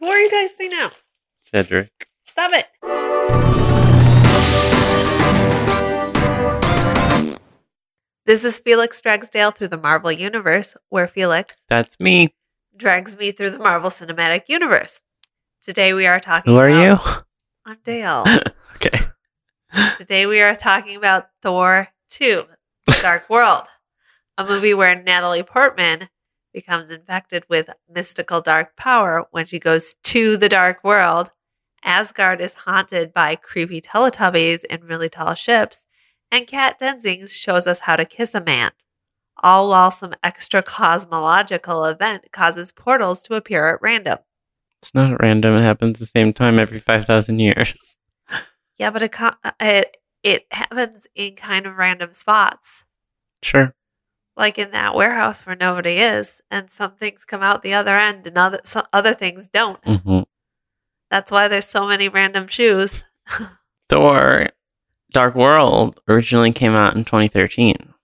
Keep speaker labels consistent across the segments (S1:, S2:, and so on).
S1: Who are you texting now?
S2: Cedric.
S1: Stop it. This is Felix Drags Dale through the Marvel Universe, where Felix
S2: That's me.
S1: drags me through the Marvel Cinematic Universe. Today we are talking
S2: Who are you?
S1: I'm Dale.
S2: okay.
S1: Today we are talking about Thor 2, The Dark World, a movie where Natalie Portman becomes infected with mystical dark power when she goes to the dark world. Asgard is haunted by creepy Teletubbies in really tall ships, and Kat Dennings shows us how to kiss a man. All while some extra cosmological event causes portals to appear at random.
S2: It's not at random. It happens the same time every 5,000 years.
S1: Yeah, but it uh, it it happens in kind of random spots.
S2: Sure.
S1: Like in that warehouse where nobody is, and some things come out the other end, and other some other things don't.
S2: hmm
S1: That's why there's so many random shoes.
S2: Thor Dark World originally came out in 2013.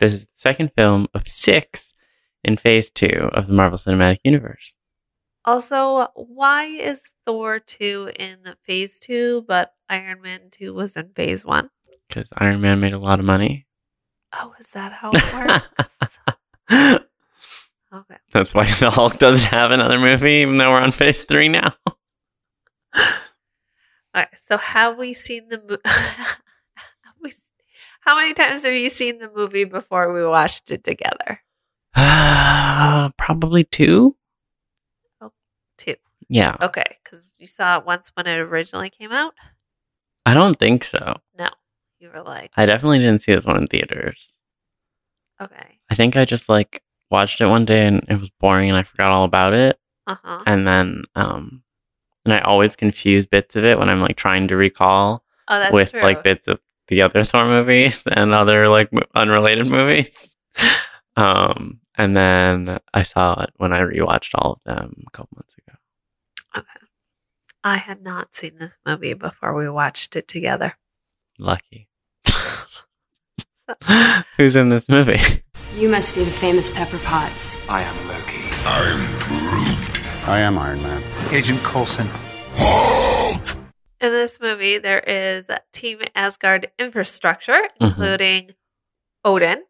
S2: This is the second film of six in phase two of the Marvel Cinematic Universe.
S1: Also, why is Thor two in Phase two, but Iron Man two was in Phase one?
S2: Because Iron Man made a lot of money.
S1: Oh, is that how it works? okay.
S2: That's why the Hulk doesn't have another movie, even though we're on phase three now.
S1: All right. So, have we seen the movie? How many times have you seen the movie before we watched it together?
S2: Probably two.
S1: Oh, two.
S2: Yeah.
S1: Okay, because you saw it once when it originally came out.
S2: I don't think so.
S1: No, you were like,
S2: I definitely didn't see this one in theaters.
S1: okay,
S2: I think I just like watched it one day and it was boring and I forgot all about it.
S1: uh huh.
S2: And then, um, and I always confuse bits of it when I'm like trying to recall
S1: Oh, that's
S2: with
S1: true.
S2: like bits of the other Thor movies and other like unrelated movies. um, and then I saw it when I rewatched all of them a couple months ago.
S1: okay. I had not seen this movie before we watched it together.
S2: Lucky.
S1: So,
S2: Who's in this movie?
S3: You must be the famous Pepper Potts.
S4: I am Loki.
S5: I am Groot. I am Iron Man.
S4: Agent Coulson.
S1: in this movie, there is Team Asgard infrastructure,
S2: Mhm.
S1: including Odin.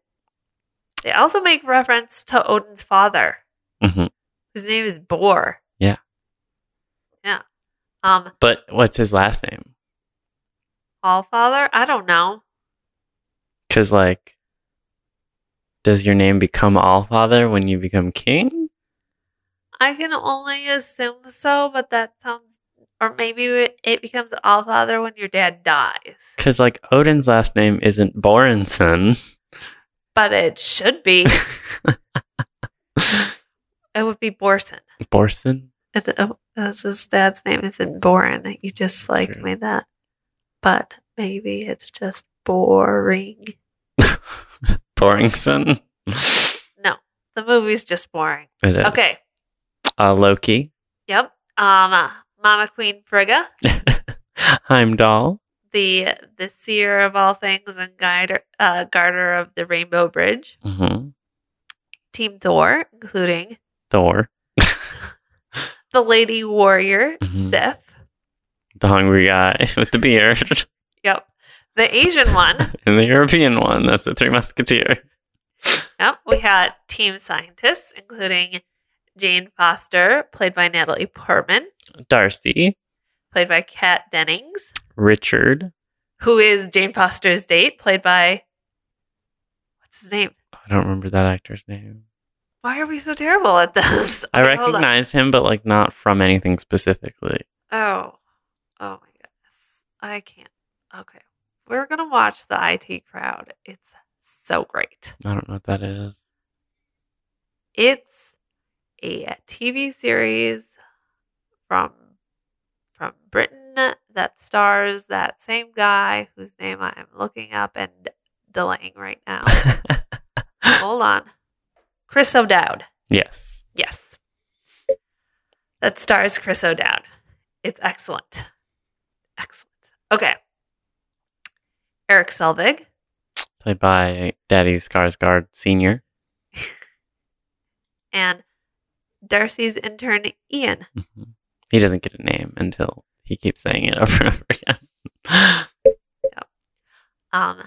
S1: They also make reference to Odin's father,
S2: Mhm.
S1: whose name is Bor.
S2: Yeah.
S1: Yeah. Um,
S2: But what's his last name?
S1: All Father? I don't know.
S2: Because, like, does your name become Allfather when you become king?
S1: I can only assume so, but that sounds, or maybe it- becomes All Father when your dad dies.
S2: Because, like, Odin's last name isn't Borenson.
S1: But it should be. it would be Borson.
S2: Borson?
S1: It's, uh, that's his dad's name isn't Boren. You just like made that. But maybe it's just boring.
S2: Boringson?
S1: No, the movie's just boring.
S2: It is.
S1: Okay.
S2: Uh, Loki.
S1: Yep. Um, uh, Mama Queen Frigga,
S2: Heimdall.
S1: the the seer of all things and guider, uh, garter of the Rainbow Bridge.
S2: hmm
S1: Team Thor, including
S2: Thor.
S1: the Lady Warrior,
S2: Mhm.
S1: Sif.
S2: The hungry guy with the beard.
S1: The Asian one.
S2: and the European one. That's the Three Musketeer.
S1: Yep. We had team scientists, including Jane Foster, played by Natalie Portman,
S2: Darcy.
S1: played by Kat Dennings,
S2: Richard.
S1: who is Jane Foster's date, played by what's his name?
S2: Oh, I don't remember that actor's name.
S1: Why are we so terrible at this?
S2: I
S1: Okay,
S2: recognize him, but like not from anything specifically.
S1: Oh, oh my goodness, I can't. Okay, we're gonna watch the IT crowd. It's so great.
S2: I don't know what that is.
S1: It's a TV series from from Britain that stars that same guy whose name I am looking up and delaying right now. Hold on. Chris O'Dowd.
S2: yes.
S1: Yes. That stars Chris O'Dowd. It's excellent. Excellent. Okay. Eric Selvig,
S2: Played by Daddy Skarsgård Sr.
S1: and Darcy's intern Ian.
S2: Mhm. He doesn't get a name until he keeps saying it over and over again.
S1: Um,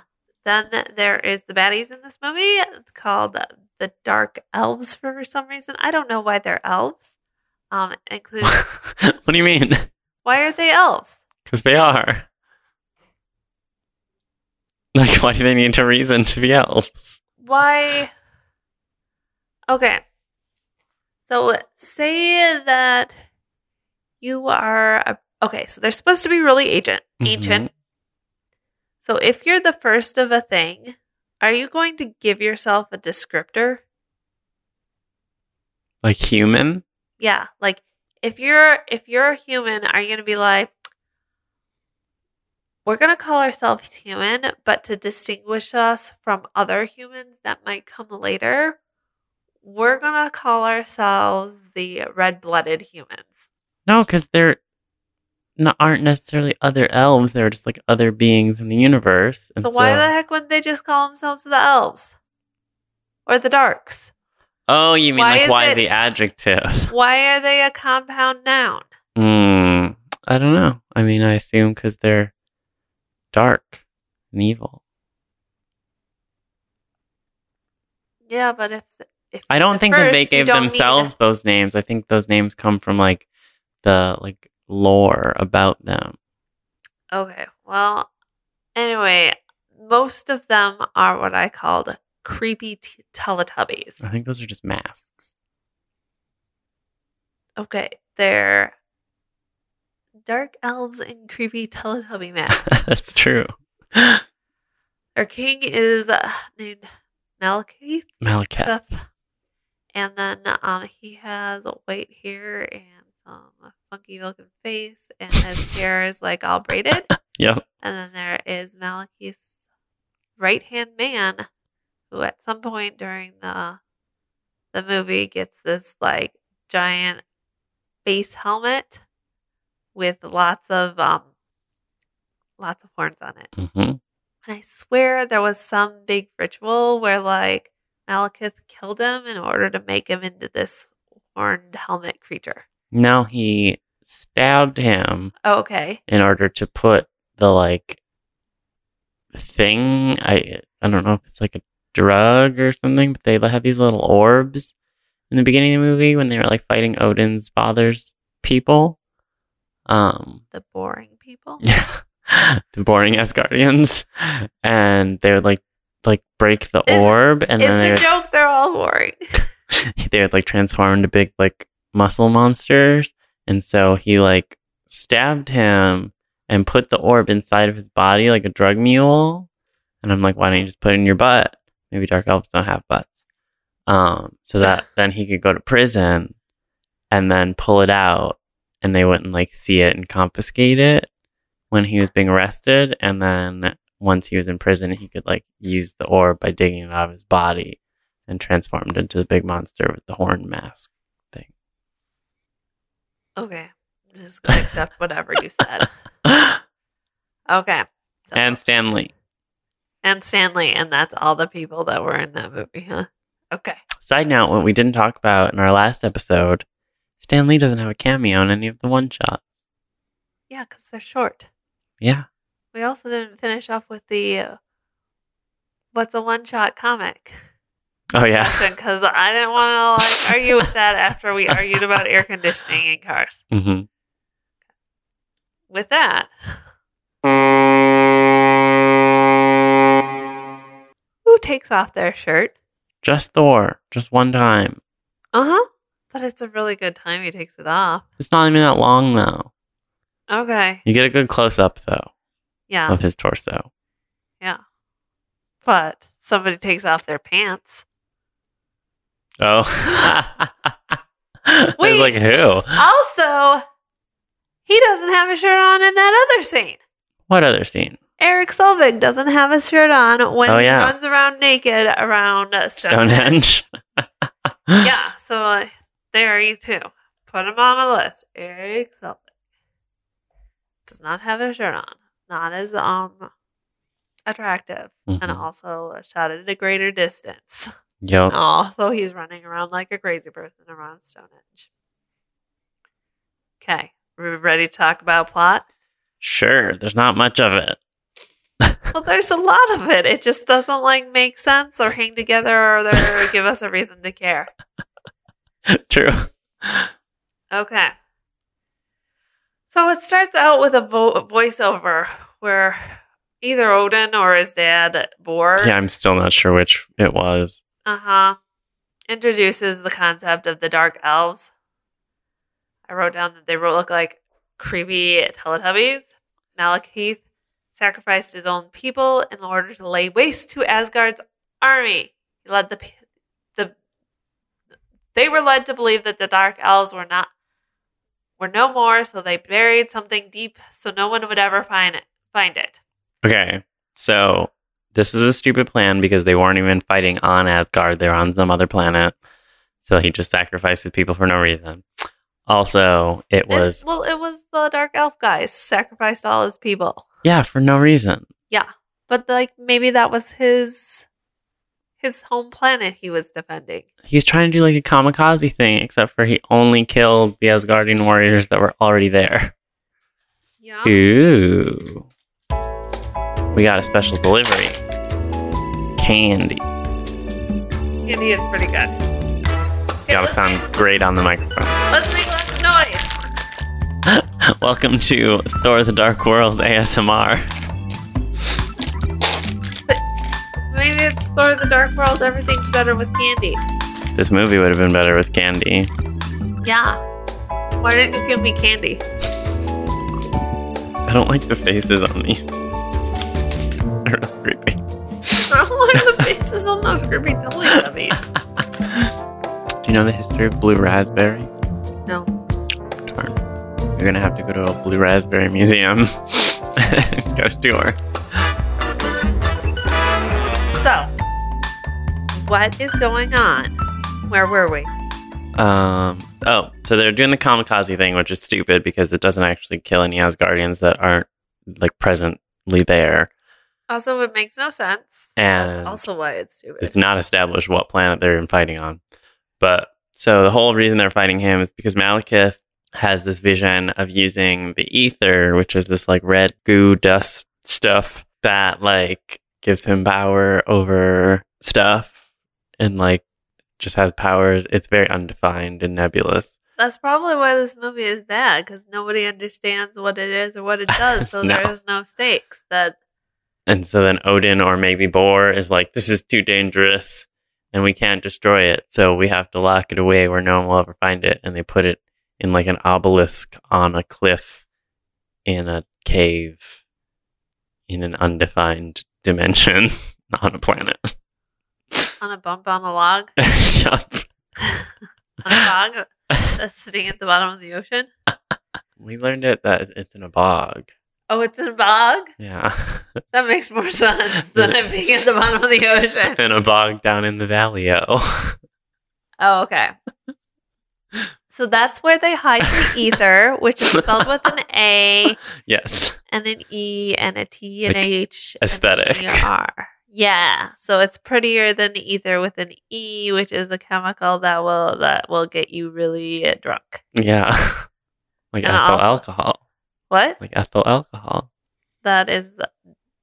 S1: then there is the baddies in this movie it's called the Dark Elves for some reason. I don't know why they're elves. Um, include
S2: what do you mean?
S1: why are they elves?
S2: Because they are. Like, why do they need a reason to be elves?
S1: Why? Okay. So say that you are a, okay. So they're supposed to be really ancient. Mm-hmm. Ancient. So if you're the first of a thing, are you going to give yourself a descriptor?
S2: Like human?
S1: Yeah, like if you're if you're a human, are you going to be like we're going to call ourselves human, but to distinguish us from other humans that might come later, we're going to call ourselves the red-blooded humans.
S2: No, because they're not, aren't necessarily other elves. They're just like other beings in the universe. And
S1: So why the heck wouldn't they just call themselves the elves or the darks?
S2: Oh, you mean
S1: Why
S2: like why
S1: it-
S2: the adjective?
S1: Why are they a compound noun?
S2: Hmm. I don't know. I mean, I assume because they're dark and evil.
S1: Yeah, but if if
S2: I don't
S1: the
S2: think that they gave themselves those names. I think those names come from like the like lore about them.
S1: Okay. Well, anyway, most of them are what I called creepy t- Teletubbies.
S2: I think those are just masks.
S1: Okay, they're dark elves and creepy Teletubby masks.
S2: That's true.
S1: Our king is uh, named Malekith,
S2: Malekith.
S1: and then um he has white hair and some funky looking face, and his hair is like all braided.
S2: Yep.
S1: And then there is Malekith's right hand man, who at some point during the the movie gets this like giant face helmet with lots of um lots of horns on it.
S2: hmm
S1: And I swear there was some big ritual where like Malekith killed him in order to make him into this horned helmet creature.
S2: No, he stabbed him
S1: Oh, okay.
S2: in order to put the like thing. I I don't know if it's like a drug or something, but they have these little orbs in the beginning of the movie when they were like fighting Odin's father's people. Um,
S1: The boring people.
S2: yeah, the boring Asgardians, and they would like like break the
S1: It's-
S2: orb, and then
S1: it's
S2: would
S1: a joke. They're all boring.
S2: they would like transform into big like muscle monsters. And so he like stabbed him and put the orb inside of his body like a drug mule. And i'm like why don't you just put it in your butt? Maybe dark elves don't have butts. Um so that then he could go to prison and then pull it out and they wouldn't like see it and confiscate it when he was being arrested and then once he was in prison he could like use the orb by digging it out of his body and transformed into the big monster with the horn mask thing.
S1: Okay. I'm just gonna accept whatever you said. Okay. So,
S2: and Stan Lee.
S1: and Stan Lee, and that's all the people that were in that movie, huh? Okay.
S2: Side note, what we didn't talk about in our last episode, Stan Lee doesn't have a cameo in any of the one shots.
S1: Yeah, because they're short.
S2: Yeah.
S1: We also didn't finish off with the uh, what's a one shot comic
S2: Oh yeah.
S1: because I didn't want to like argue with that after we argued about air conditioning in cars.
S2: hmm
S1: With that, who takes off their shirt?
S2: Just Thor, just one time.
S1: Uh huh. But it's a really good time he takes it off.
S2: It's not even that long though.
S1: Okay.
S2: You get a good close up though
S1: Yeah.
S2: of his torso.
S1: Yeah. But somebody takes off their pants.
S2: Oh.
S1: Wait.
S2: like, who?
S1: Also, he doesn't have a shirt on in that other scene.
S2: What other scene?
S1: Eric Selvig doesn't have a shirt on when
S2: Oh,
S1: he runs around naked around Stonehenge.
S2: Stonehenge.
S1: yeah, so uh, there you too. Put him on the list. Eric Selvig does not have a shirt on. Not as um attractive, and
S2: Mhm.
S1: also shot at a greater distance.
S2: Yup.
S1: Also, he's running around like a crazy person around Stonehenge. Okay. We ready to talk about plot?
S2: Sure, there's not much of it.
S1: Well, there's a lot of it. It just doesn't like make sense or hang together or, or give us a reason to care.
S2: True.
S1: Okay. So it starts out with a vo- voiceover where either Odin or his dad, Bor,
S2: Yeah, I'm still not sure which it was.
S1: uh huh, introduces the concept of the dark elves. I wrote down that they look like creepy Teletubbies. Malekith sacrificed his own people in order to lay waste to Asgard's army. He led the the they were led to believe that the dark elves were not were no more, so they buried something deep so no one would ever find it. Find it.
S2: Okay, so this was a stupid plan because they weren't even fighting on Asgard. They were on some other planet. So he just sacrifices people for no reason. Also, it was,
S1: well, it was the dark elf guys sacrificed all his people.
S2: yeah, for no reason.
S1: Yeah, but like maybe that was his his home planet he was defending.
S2: He's trying to do like a kamikaze thing, except for he only killed the Asgardian warriors that were already there.
S1: Yeah.
S2: Ooh. We got a special delivery. Candy.
S1: Candy is pretty good. Okay,
S2: Gotta sound great on the microphone.
S1: let's make less noise.
S2: Welcome to Thor the Dark World ASMR.
S1: It's Thor: The Dark World. Everything's better with candy.
S2: This movie would have been better with candy.
S1: Yeah. Why didn't you give me candy?
S2: I don't like the faces on these. They're really creepy.
S1: I don't like the faces on those creepy Teletubbies.
S2: Do you know the history of blue raspberry?
S1: No.
S2: Darn. You're gonna have to go to a blue raspberry museum. Got a tour.
S1: What is going on? Where were we?
S2: Um. Oh, so they're doing the kamikaze thing, which is stupid because it doesn't actually kill any Asgardians that aren't like presently there.
S1: Also, it makes no sense.
S2: And-
S1: That's also why it's stupid.
S2: It's not established what planet they're fighting on. But so the whole reason they're fighting him is because Malekith has this vision of using the ether, which is this like red goo dust stuff that like gives him power over stuff and like just has powers. It's very undefined and nebulous.
S1: That's probably why this movie is bad because nobody understands what it is or what it does, so
S2: No.
S1: there's no stakes. That
S2: And so then Odin or maybe Bor is like, this is too dangerous and we can't destroy it. So we have to lock it away where no one will ever find it. And they put it in like an obelisk on a cliff in a cave in an undefined dimension on a planet.
S1: On a bump on a log, on a bog that's sitting at the bottom of the ocean.
S2: we learned it that it's in a bog.
S1: Oh, it's in a bog.
S2: Yeah.
S1: That makes more sense than it being at the bottom of the ocean.
S2: in a bog down in the valley. Oh.
S1: Oh, okay. So that's where they hide the ether, which is spelled with an A
S2: yes.
S1: and an E and a T and
S2: Like
S1: H
S2: aesthetic.
S1: and an ER. Yeah, so it's prettier than ether with an E, which is a chemical that will that will get you really uh, drunk.
S2: Yeah. like
S1: And
S2: ethyl
S1: also-
S2: alcohol.
S1: What?
S2: Like ethyl alcohol.
S1: That is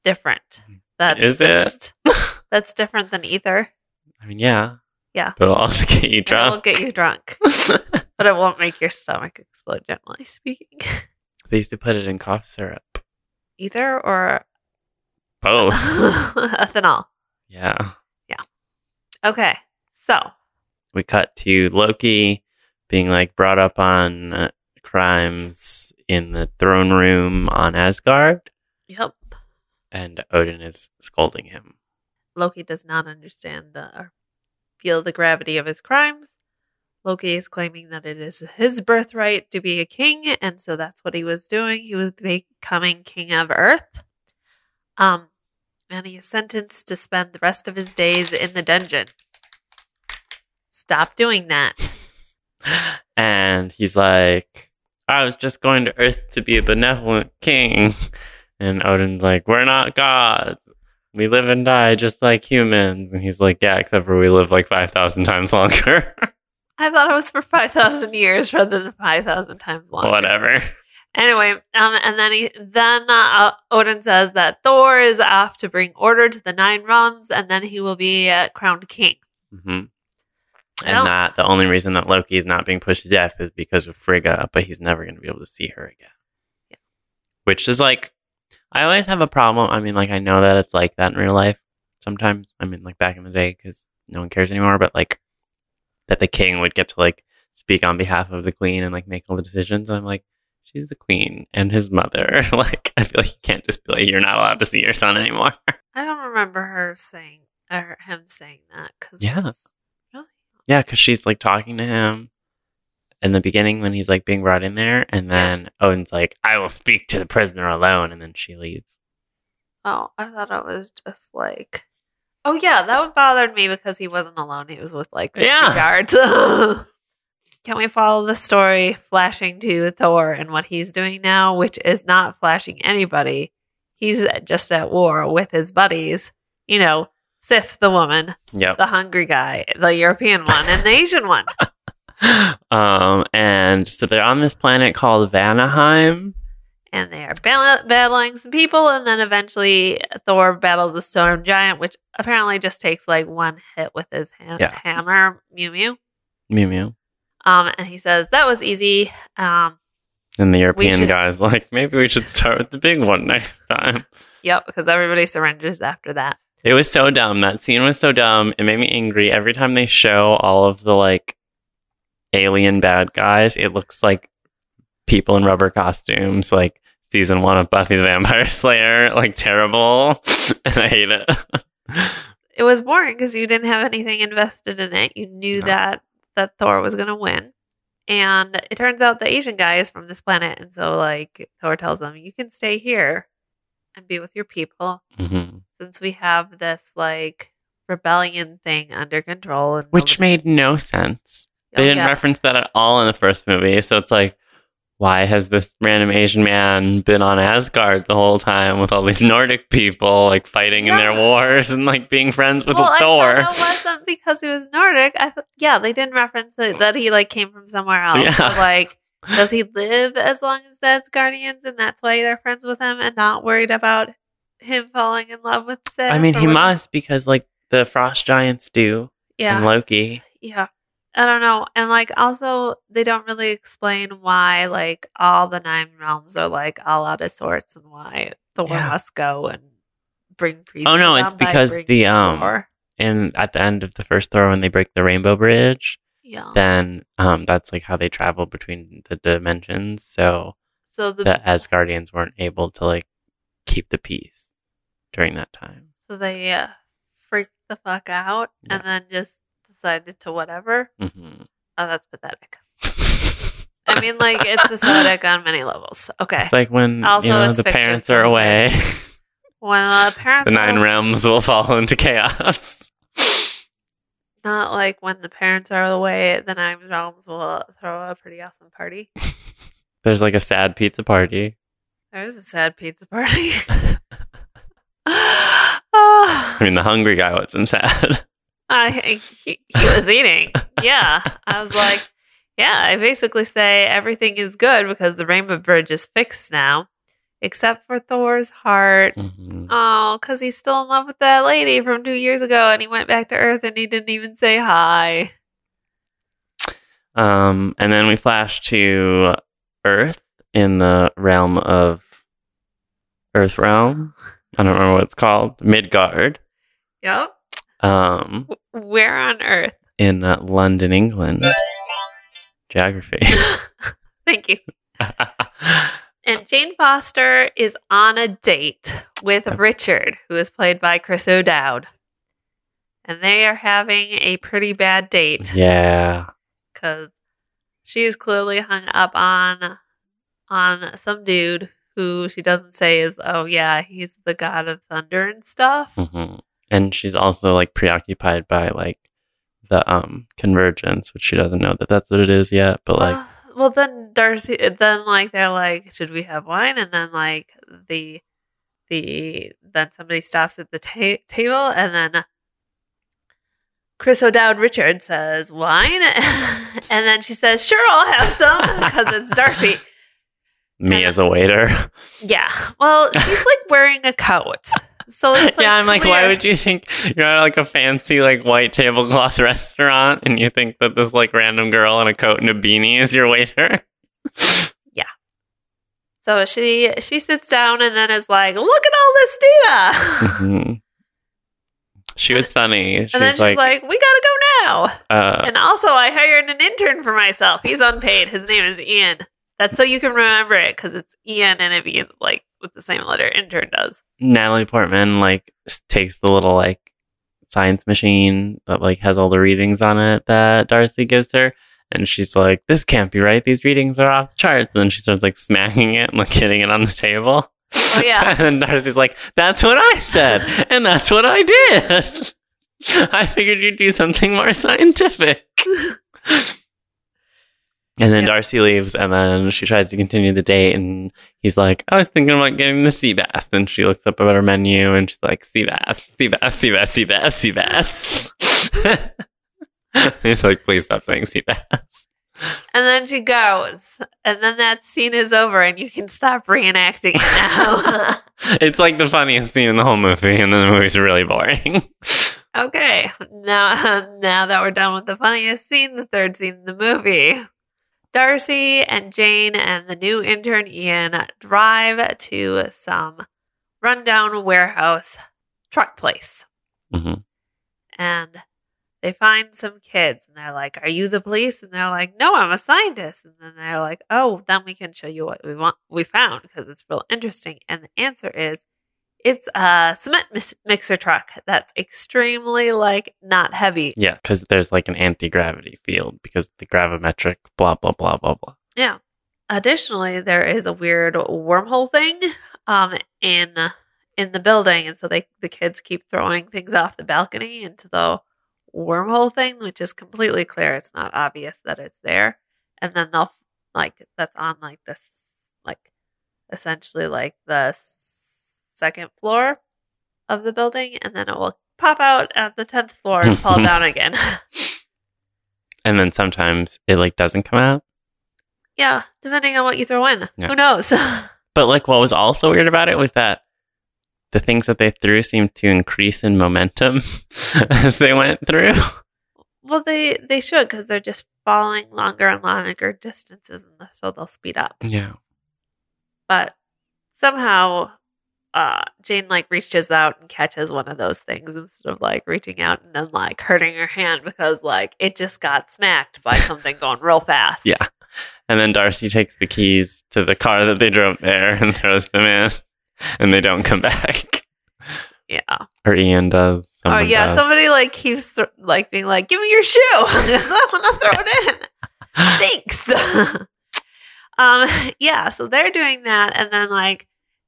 S1: different. That's
S2: Is it?
S1: That's different than ether.
S2: I mean, yeah.
S1: Yeah.
S2: But it'll also get you
S1: And It will get you drunk, but it won't make your stomach explode. Generally speaking,
S2: they used to put it in cough syrup.
S1: ether or
S2: Both.
S1: ethanol.
S2: yeah. Yeah.
S1: Okay, so
S2: We cut to Loki being like brought up on uh, crimes in the throne room on Asgard,
S1: yep,
S2: and Odin is scolding him.
S1: Loki does not understand the or feel the gravity of his crimes. Loki is claiming that it is his birthright to be a king, and so that's what he was doing. He was becoming king of Earth. Um, and he is sentenced to spend the rest of his days in the dungeon. Stop doing that.
S2: and he's like, I was just going to Earth to be a benevolent king. And Odin's like, We're not gods. We live and die just like humans. And he's like, Yeah, except for we live like 5,000 times longer.
S1: I thought it was for 5,000 years rather than 5,000 times longer.
S2: Whatever.
S1: Anyway, um, and then he then uh, Odin says that Thor is off to bring order to the nine realms, and then he will be uh, crowned king.
S2: hmm
S1: don't-
S2: And that the only reason that Loki is not being pushed to death is because of Frigga, but he's never going to be able to see her again.
S1: Yeah.
S2: Which is like, I always have a problem. I mean, like, I know that it's like that in real life sometimes. I mean, like back in the day, because no one cares anymore, but like that the king would get to like speak on behalf of the queen and like make all the decisions. And I'm like, she's the queen and his mother. like, I feel like you can't just be like, you're not allowed to see your son anymore.
S1: I don't remember her saying or him saying that because
S2: Yeah.
S1: really
S2: Yeah, because she's like talking to him in the beginning when he's like being brought in there, and then Odin's like, "I will speak to the prisoner alone," and then she leaves.
S1: oh I thought it was just like oh yeah that would bothered me because he wasn't alone he was with like
S2: Yeah.
S1: guards. Can we follow the story flashing to Thor and what he's doing now, which is not flashing anybody? He's just at war with his buddies. You know, Sif, the woman,
S2: Yep.
S1: the hungry guy, the European one, and the Asian one.
S2: um, and so they're on this planet called Vanaheim.
S1: And they are battle- battling some people, and then eventually Thor battles a storm giant, which apparently just takes like one hit with his ha-
S2: Yeah.
S1: hammer, Mew Mew.
S2: Mew Mew.
S1: Um, and he says that was easy. Um,
S2: And the European
S1: should-
S2: guy's like, maybe we should start with the big one next time.
S1: yep, because everybody surrenders after that.
S2: It was so dumb. That scene was so dumb. It made me angry. Every time they show all of the like alien bad guys, it looks like people in rubber costumes, like season one of Buffy the Vampire Slayer, like terrible. and I hate it.
S1: it was boring because you didn't have anything invested in it. You knew
S2: No.
S1: that that Thor was going to win, and it turns out the Asian guy is from this planet, and so like Thor tells them, "You can stay here and be with your people,
S2: Mhm.
S1: since we have this like rebellion thing under control." And
S2: Which
S1: nobody-
S2: made no sense.
S1: Oh,
S2: They didn't
S1: yeah.
S2: reference that at all in the first movie. So it's like, why has this random Asian man been on Asgard the whole time with all these Nordic people like fighting in their wars and like being friends with
S1: well, I
S2: Thor?
S1: it wasn't because he was Nordic. I thought, yeah, they didn't reference it, that he like came from somewhere else.
S2: Yeah.
S1: So, like, does he live as long as the Asgardians, and that's why they're friends with him and not worried about him falling in love with Sif?
S2: I mean, he
S1: what-
S2: must because like the frost giants do
S1: Yeah,
S2: in Loki.
S1: yeah. I don't know, and like also they don't really explain why like all the nine realms are like all out of sorts and why the
S2: Yeah.
S1: must go and bring priests.
S2: Oh, no, it's because the, um,
S1: Thor.
S2: And at the end of the first Thor, when they break the Rainbow Bridge,
S1: yeah.
S2: then um, that's like how they travel between the dimensions. So
S1: so the
S2: the Asgardians weren't able to like keep the peace during that time.
S1: So they uh, freaked the fuck out and then just decided to whatever.
S2: hmm
S1: Oh, that's pathetic. I mean, like, it's pathetic on many levels. Okay.
S2: It's like when
S1: Also,
S2: you know
S1: it's
S2: the parents are away,
S1: When uh, parents
S2: the nine realms will fall into chaos.
S1: not like when the parents are away, the nine realms will throw a pretty awesome party.
S2: There's like a sad pizza party.
S1: There's a sad pizza party. oh,
S2: I mean, the hungry guy wasn't sad.
S1: I, he, he was eating. Yeah. I was like, yeah, I basically say everything is good because the Rainbow Bridge is fixed now, except for Thor's heart.
S2: Mhm.
S1: Oh, because he's still in love with that lady from two years ago and he went back to Earth and he didn't even say hi.
S2: Um, and then we flash to Earth in the realm of Earth realm. I don't remember what it's called. Midgard.
S1: Yep.
S2: Um,
S1: Where on Earth?
S2: in uh, London, England. Geography.
S1: Thank you. And Jane Foster is on a date with. Richard, who is played by Chris O'Dowd. And they are having a pretty bad date
S2: yeah.
S1: because she is clearly hung up on on some dude who she doesn't say is oh yeah he's the god of thunder and stuff.
S2: hmm And she's also like preoccupied by like the um convergence, which she doesn't know that that's what it is yet. But like,
S1: well, well, then Darcy, then like they're like, should we have wine? And then like the the then somebody stops at the ta- table, and then Chris O'Dowd Richard says wine, and then she says, "Sure, I'll have some because it's Darcy."
S2: Me as a waiter.
S1: Yeah, well, she's like wearing a coat, so like
S2: yeah, I'm like, why would you think you're at like a fancy like white tablecloth restaurant and you think that this like random girl in a coat and a beanie is your waiter? Yeah.
S1: So she she sits down and then is like, "Look at all this data,"
S2: Mhm. She was funny. She's
S1: and then she's
S2: like,
S1: like, "We gotta go now."
S2: uh,
S1: And also, I hired an intern for myself. He's unpaid. His name is Ian. That's so you can remember it because it's Ian and it begins like with the same letter intern does.
S2: Natalie Portman like takes the little like science machine that like has all the readings on it that Darcy gives her. And she's like, "This can't be right. These readings are off the charts." And then she starts like smacking it and like hitting it on the table.
S1: Oh yeah.
S2: and then Darcy's like, "That's what I said, and that's what I did. I figured you'd do something more scientific." And then
S1: Yep.
S2: Darcy leaves, and then she tries to continue the date, and he's like, "I was thinking about getting the sea bass." And she looks up at her menu, and she's like, "Sea bass, sea bass, sea bass, sea bass, sea bass." he's like, "Please stop saying sea bass."
S1: And then she goes, and then that scene is over, and you can stop reenacting it now.
S2: it's like the funniest scene in the whole movie, and then the movie's really boring.
S1: okay, now now that we're done with the funniest scene, the third scene in the movie. Darcy and Jane and the new intern Ian drive to some rundown warehouse truck place.
S2: Mhm.
S1: and they find some kids and they're like are you the police and they're like no i'm a scientist and then they're like oh then we can show you what we want we found because it's real interesting and the answer is it's a cement mis- mixer truck that's extremely like not heavy.
S2: Yeah, because there's like an anti gravity field because the gravimetric blah blah blah blah blah.
S1: yeah. Additionally there is a weird wormhole thing um in in the building and so they the kids keep throwing things off the balcony into the wormhole thing which is completely clear. It's not obvious that it's there. And then they'll like that's on like this like essentially like the second floor of the building and then it will pop out at the 10th floor and fall down again
S2: And then sometimes it like doesn't come out.
S1: yeah depending on what you throw in
S2: Yeah.
S1: who knows
S2: But like what was also weird about it was that the things that they threw seemed to increase in momentum as they went through.
S1: Well, they they should because they're just falling longer and longer distances, and so they'll speed up.
S2: Yeah.
S1: But somehow, uh, Jane like reaches out and catches one of those things instead of like reaching out and then like hurting her hand because like it just got smacked by something going real fast.
S2: Yeah. And then Darcy takes the keys to the car that they drove there and throws them in, and they don't come back.
S1: yeah.
S2: Or Ian does.
S1: Oh yeah,
S2: does.
S1: somebody like keeps th- like being like, "Give me your shoe," I want to throw it in. Thanks. um, yeah, so they're doing that, and then like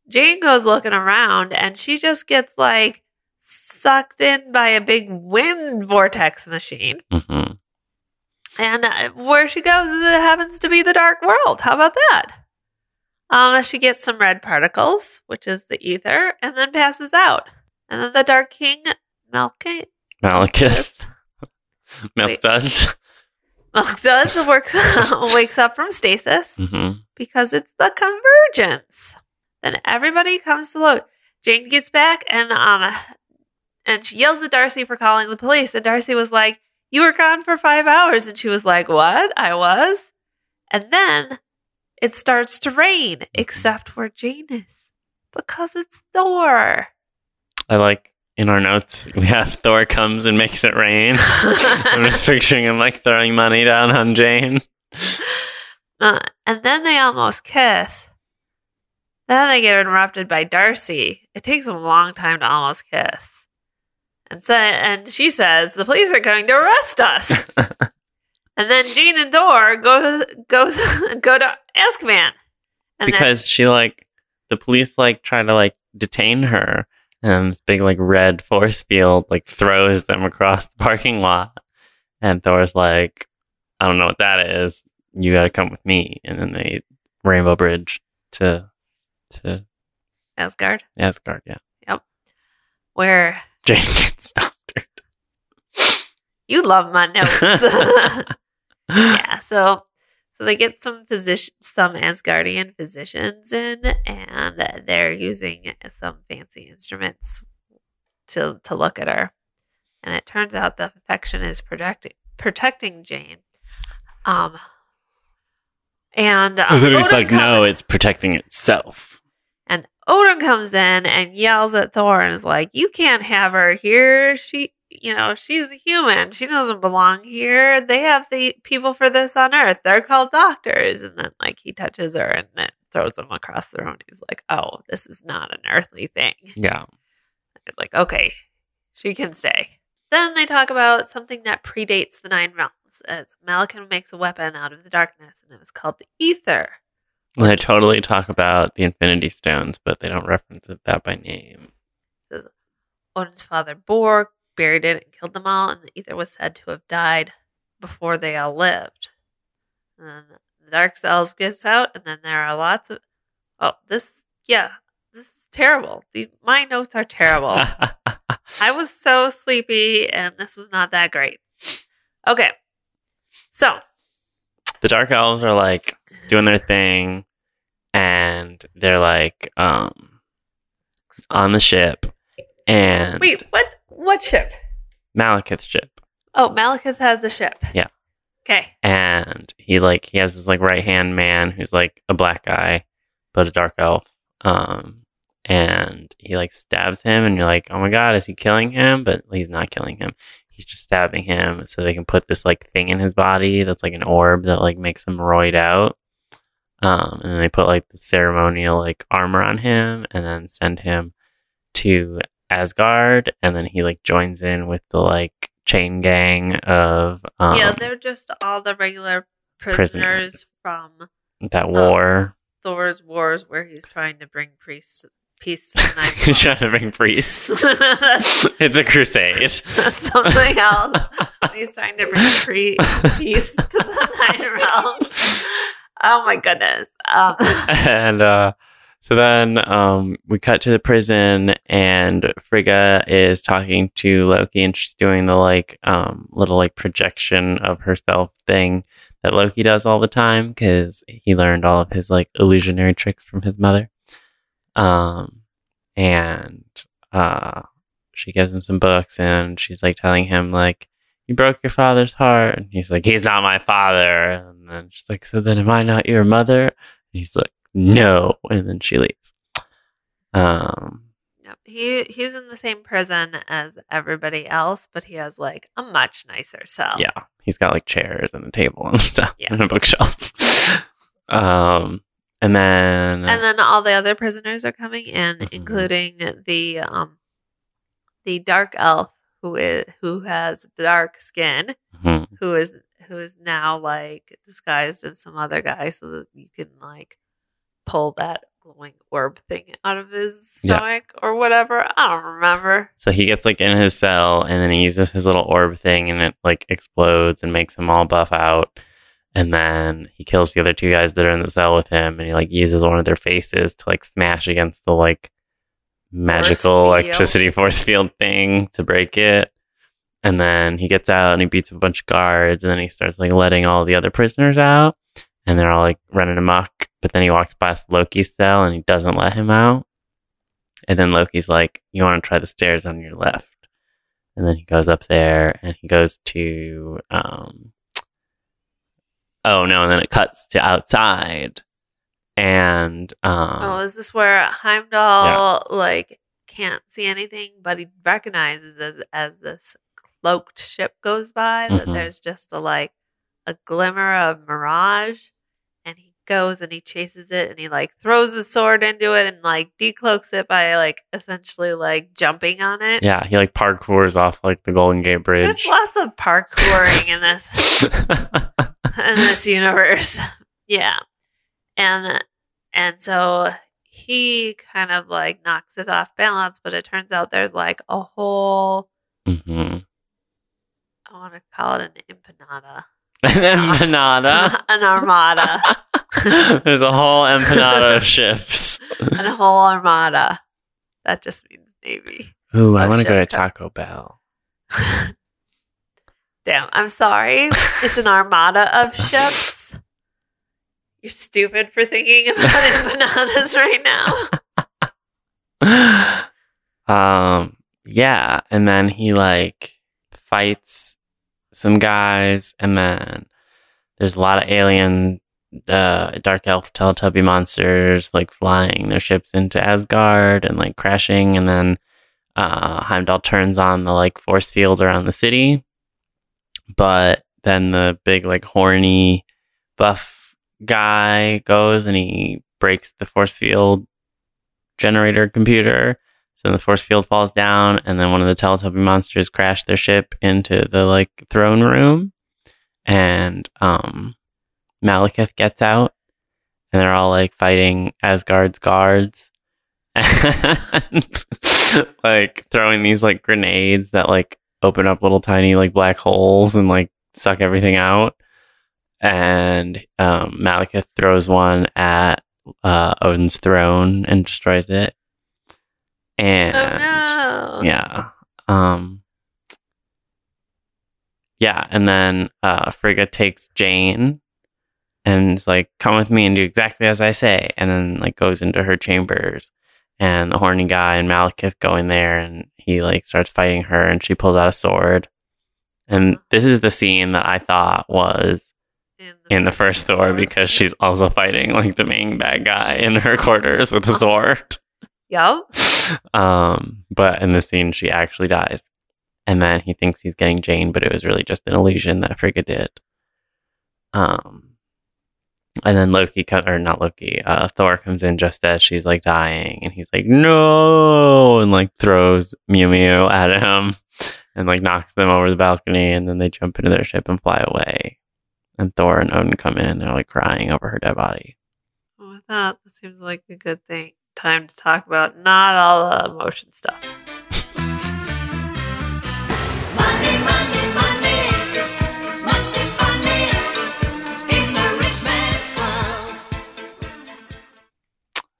S1: Jane goes looking around, and she just gets like sucked in by a big wind vortex machine,
S2: hmm
S1: and uh, where she goes, it happens to be the dark world. How about that? Um, she gets some red particles, which is the ether, and then passes out. And then the Dark King, Malkin,
S2: Malekith.
S1: Wait.
S2: Milk
S1: Milk does works wakes up from stasis
S2: hmm
S1: because it's the convergence. Then everybody comes to look. Jane gets back and um and she yells at Darcy for calling the police. And Darcy was like, You were gone for five hours. And she was like, What? I was? And then it starts to rain, except where Jane is. Because it's Thor.
S2: I like in our notes we have Thor comes and makes it rain. I'm just picturing him like throwing money down on Jane.
S1: Uh, and then they almost kiss. Then they get interrupted by Darcy. It takes them a long time to almost kiss. And so, and she says, the police are going to arrest us. and then Jane and Thor go, goes, go to. And then-
S2: because she like the police like try to like detain her and this big like red force field like throws them across the parking lot and thor's like i don't know what that is you gotta come with me and then they rainbow bridge to to
S1: Asgard,
S2: asgard yeah Yep.
S1: where
S2: jane gets doctored
S1: You love my notes. yeah, so so they get some physician, some Asgardian physicians in, and they're using some fancy instruments to to look at her. And it turns out the infection is protecting protecting Jane. Um, and, um,
S2: And then he's
S1: Odin
S2: like,
S1: comes-
S2: no, it's protecting itself.
S1: and Odin comes in and yells at Thor and is like, "You can't have her here. She, you know, she's a human. She doesn't belong here. They have the people for this on Earth. They're called doctors." And then like he touches her and then throws him across the room. He's like, "Oh, this is not an earthly thing."
S2: Yeah.
S1: It's like, okay, she can stay. Then they talk about something that predates the Nine Realms, as Malakin makes a weapon out of the darkness, and it was called the Ether.
S2: And they totally talk about the Infinity Stones, but they don't reference it that by name.
S1: says Odin's father Borg buried it and killed them all, and the ether was said to have died before they all lived. And then the dark elves gets out, and then there are lots of oh, this yeah, this is terrible. The, my notes are terrible. I was so sleepy, and this was not that great. Okay, so
S2: the Dark Elves are like doing their thing, and they're like um on the ship, and
S1: wait, what? What ship?
S2: Malekith's ship,
S1: Oh, Malekith has the ship.
S2: Yeah.
S1: Okay.
S2: and he like he has this like right hand man who's like a black guy, but a dark elf. Um, and he like stabs him, and you're like, oh my god, is he killing him? But he's not killing him. He's just stabbing him so they can put this like thing in his body that's like an orb that like makes him roid out. Um, and then they put like the ceremonial like armor on him, and then send him to Asgard, and then he like joins in with the like chain gang of um,
S1: yeah, they're just all the regular prisoners,
S2: prisoners.
S1: from
S2: that war.
S1: Thor's wars where he's trying to bring priests peace to the
S2: night.
S1: He's
S2: trying to bring priests. It's a crusade.
S1: that's something else. he's trying to bring pre- peace to the Nine Realms. Oh my goodness. Um,
S2: and uh, so then um, we cut to the prison, and Frigga is talking to Loki, and she's doing the like um, little like projection of herself thing that Loki does all the time because he learned all of his like illusionary tricks from his mother. Um, and uh, she gives him some books, and she's like telling him like. You broke your father's heart. And he's like, He's not my father. And then she's like, So then am I not your mother? And he's like, no and then she leaves um
S1: Yep. He he's in the same prison as everybody else, but he has like a much nicer cell.
S2: yeah he's got like chairs and a table and stuff
S1: Yeah.
S2: and a bookshelf um and then
S1: And then all the other prisoners are coming in,
S2: Mhm.
S1: including the um the dark elf who is who has dark skin,
S2: Mhm.
S1: who is who is now like disguised as some other guy so that you can like pull that glowing orb thing out of his
S2: Yeah.
S1: stomach or whatever. I don't remember.
S2: so he gets like in his cell and then he uses his little orb thing and it like explodes and makes him all buff out and then he kills the other two guys that are in the cell with him and he like uses one of their faces to like smash against the like magical
S1: field.
S2: electricity force field thing to break it. And then he gets out and he beats a bunch of guards and then he starts like letting all the other prisoners out and they're all like running amok. But then he walks past loki's cell and he doesn't let him out. And then loki's like you want to try the stairs on your left? And then he goes up there and he goes to um oh no and then it cuts to outside. And um
S1: oh, is this where Heimdall like can't see anything, but he recognizes as as this cloaked ship goes by that
S2: Mhm.
S1: there's just a like a glimmer of mirage, and he goes and he chases it and he like throws his sword into it and like decloaks it by like essentially like jumping on it.
S2: yeah he like parkours off like the golden gate bridge.
S1: There's lots of parkouring in this in this universe. Yeah. And and so he kind of like knocks it off balance, but it turns out there's like a whole
S2: hmm
S1: I want to call it an empanada.
S2: an empanada
S1: an armada.
S2: there's a whole empanada of ships
S1: and a whole armada. That just means navy.
S2: ooh i want to go to taco bell
S1: Damn, I'm sorry. It's an armada of ships. You're stupid for thinking about empanadas right now.
S2: um, yeah, and then he like fights some guys, and then there's a lot of alien, uh, dark elf Teletubby monsters like flying their ships into Asgard and like crashing, and then uh, Heimdall turns on the like force field around the city, but then the big like horny buff guy goes and he breaks the force field generator computer. So the force field falls down, and then one of the Teletubby monsters crash their ship into the like throne room, and um, Malekith gets out, and they're all like fighting Asgard's guards, and like throwing these like grenades that like open up little tiny like black holes and like suck everything out. And um, Malekith throws one at uh, Odin's throne and destroys it. And
S1: oh no.
S2: yeah, um, yeah, and then uh, Frigga takes Jane and is like, "Come with me and do exactly as I say," and then like goes into her chambers. And the horny guy and Malekith go in there, and he like starts fighting her, and she pulls out a sword. And this is the scene that I thought was in the first Thor because she's also fighting like the main bad guy in her quarters with a sword.
S1: Yup.
S2: Um, but in the scene, she actually dies. And then he thinks he's getting Jane, but it was really just an illusion that Frigga did. Um, and then Loki, co- or not Loki, uh, Thor comes in just as she's like dying, and he's like, no, and like throws Mew Mew at him and like knocks them over the balcony, and then they jump into their ship and fly away. And Thor and Odin come in and they're like crying over her dead body.
S1: With that, that seems like a good thing. Time to talk about not all the emotion stuff.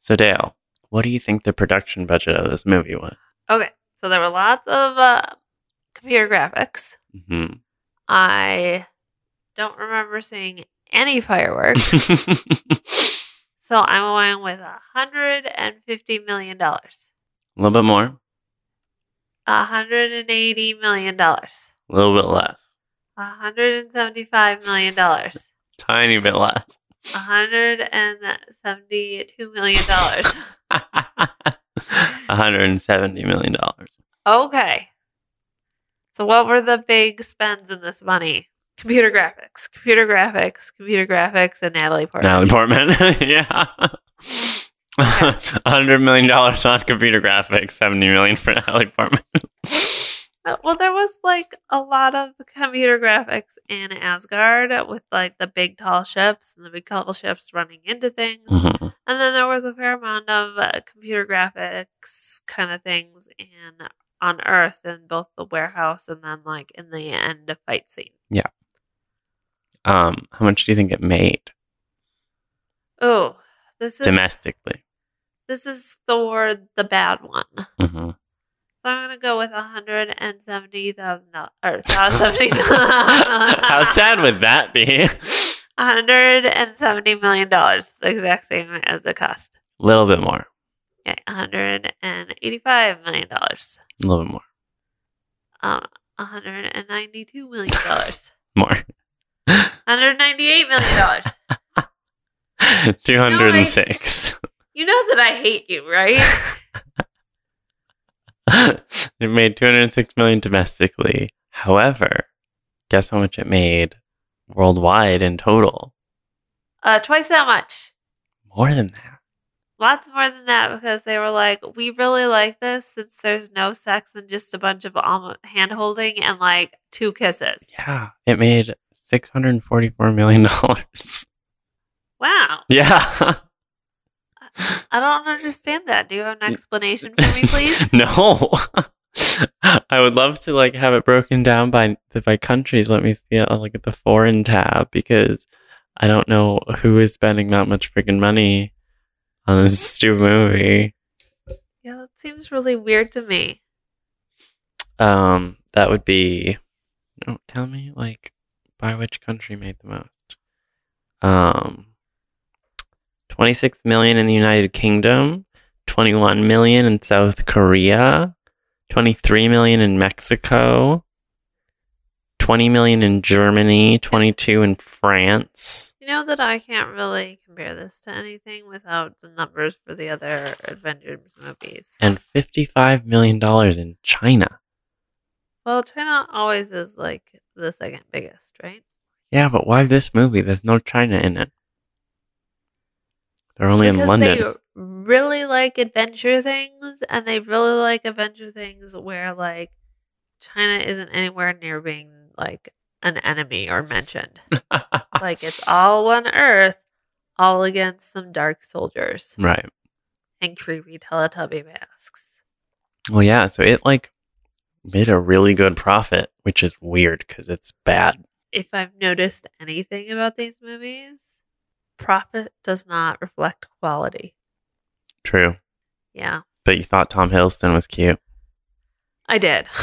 S2: So, Dale, what do you think the production budget of this movie was?
S1: Okay, so there were lots of uh, computer graphics.
S2: hmm
S1: I don't remember seeing any fireworks, so I'm going with a hundred and fifty million dollars.
S2: a little bit more,
S1: A hundred and eighty million dollars.
S2: a little bit less,
S1: A hundred and seventy-five million dollars.
S2: tiny bit less.
S1: A hundred and seventy-two million dollars.
S2: $170 million.
S1: Okay. So what were the big spends in this money? Computer graphics, computer graphics, computer graphics, and Natalie Portman.
S2: Natalie Portman. yeah. $100 million on computer graphics, 70 million for Natalie Portman.
S1: Uh, Well, there was like a lot of computer graphics in Asgard with like the big tall ships and the big tall ships running into things.
S2: Mhm.
S1: And then there was a fair amount of uh, computer graphics kind of things in on Earth in both the warehouse and then like in the end of fight scene. Yeah.
S2: Um, how much do you think it made
S1: Oh, this is
S2: domestically?
S1: this is Thor the bad one.
S2: hmm
S1: So I'm gonna go with a hundred and seventy thousand dollars or seventy.
S2: How sad would that be?
S1: A hundred and seventy million dollars, the exact same as the cost.
S2: A little bit more.
S1: Yeah, hundred and eighty-five million dollars.
S2: A little bit more.
S1: Um, hundred and ninety-two million dollars.
S2: More.
S1: Hundred ninety-eight million dollars.
S2: 206.
S1: You know that I hate you, right?
S2: it made 206 million domestically. However, guess how much it made worldwide in total?
S1: Uh, twice that much.
S2: More than that.
S1: Lots more than that because they were like, we really like this since there's no sex and just a bunch of hand holding and like two kisses.
S2: Yeah, it made 644 million dollars.
S1: Wow.
S2: Yeah.
S1: I don't understand that. Do you have an explanation for me, please?
S2: no. I would love to like have it broken down by by countries. Let me see it like at the foreign tab because I don't know who is spending that much freaking money on this stupid movie.
S1: yeah, that seems really weird to me.
S2: Um, that would be oh, tell me like by which country made the most? Um, twenty six million in the United Kingdom, twenty one million in South Korea, twenty three million in Mexico, twenty million in Germany, twenty two in France.
S1: You know that I can't really compare this to anything without the numbers for the other Avengers movies.
S2: and $55 million in China.
S1: well, China always is like the second biggest, right?
S2: Yeah, but why this movie? There's no China in it. They're only in London.
S1: they really like adventure things, and they really like adventure things where like China isn't anywhere near being like an enemy or mentioned. like it's all one Earth, all against some dark soldiers
S2: right.
S1: and creepy Teletubby masks.
S2: Well, yeah, so it like made a really good profit, which is weird because it's bad.
S1: If I've noticed anything about these movies, profit does not reflect quality.
S2: True.
S1: Yeah,
S2: But you thought Tom Hiddleston was cute.
S1: I did.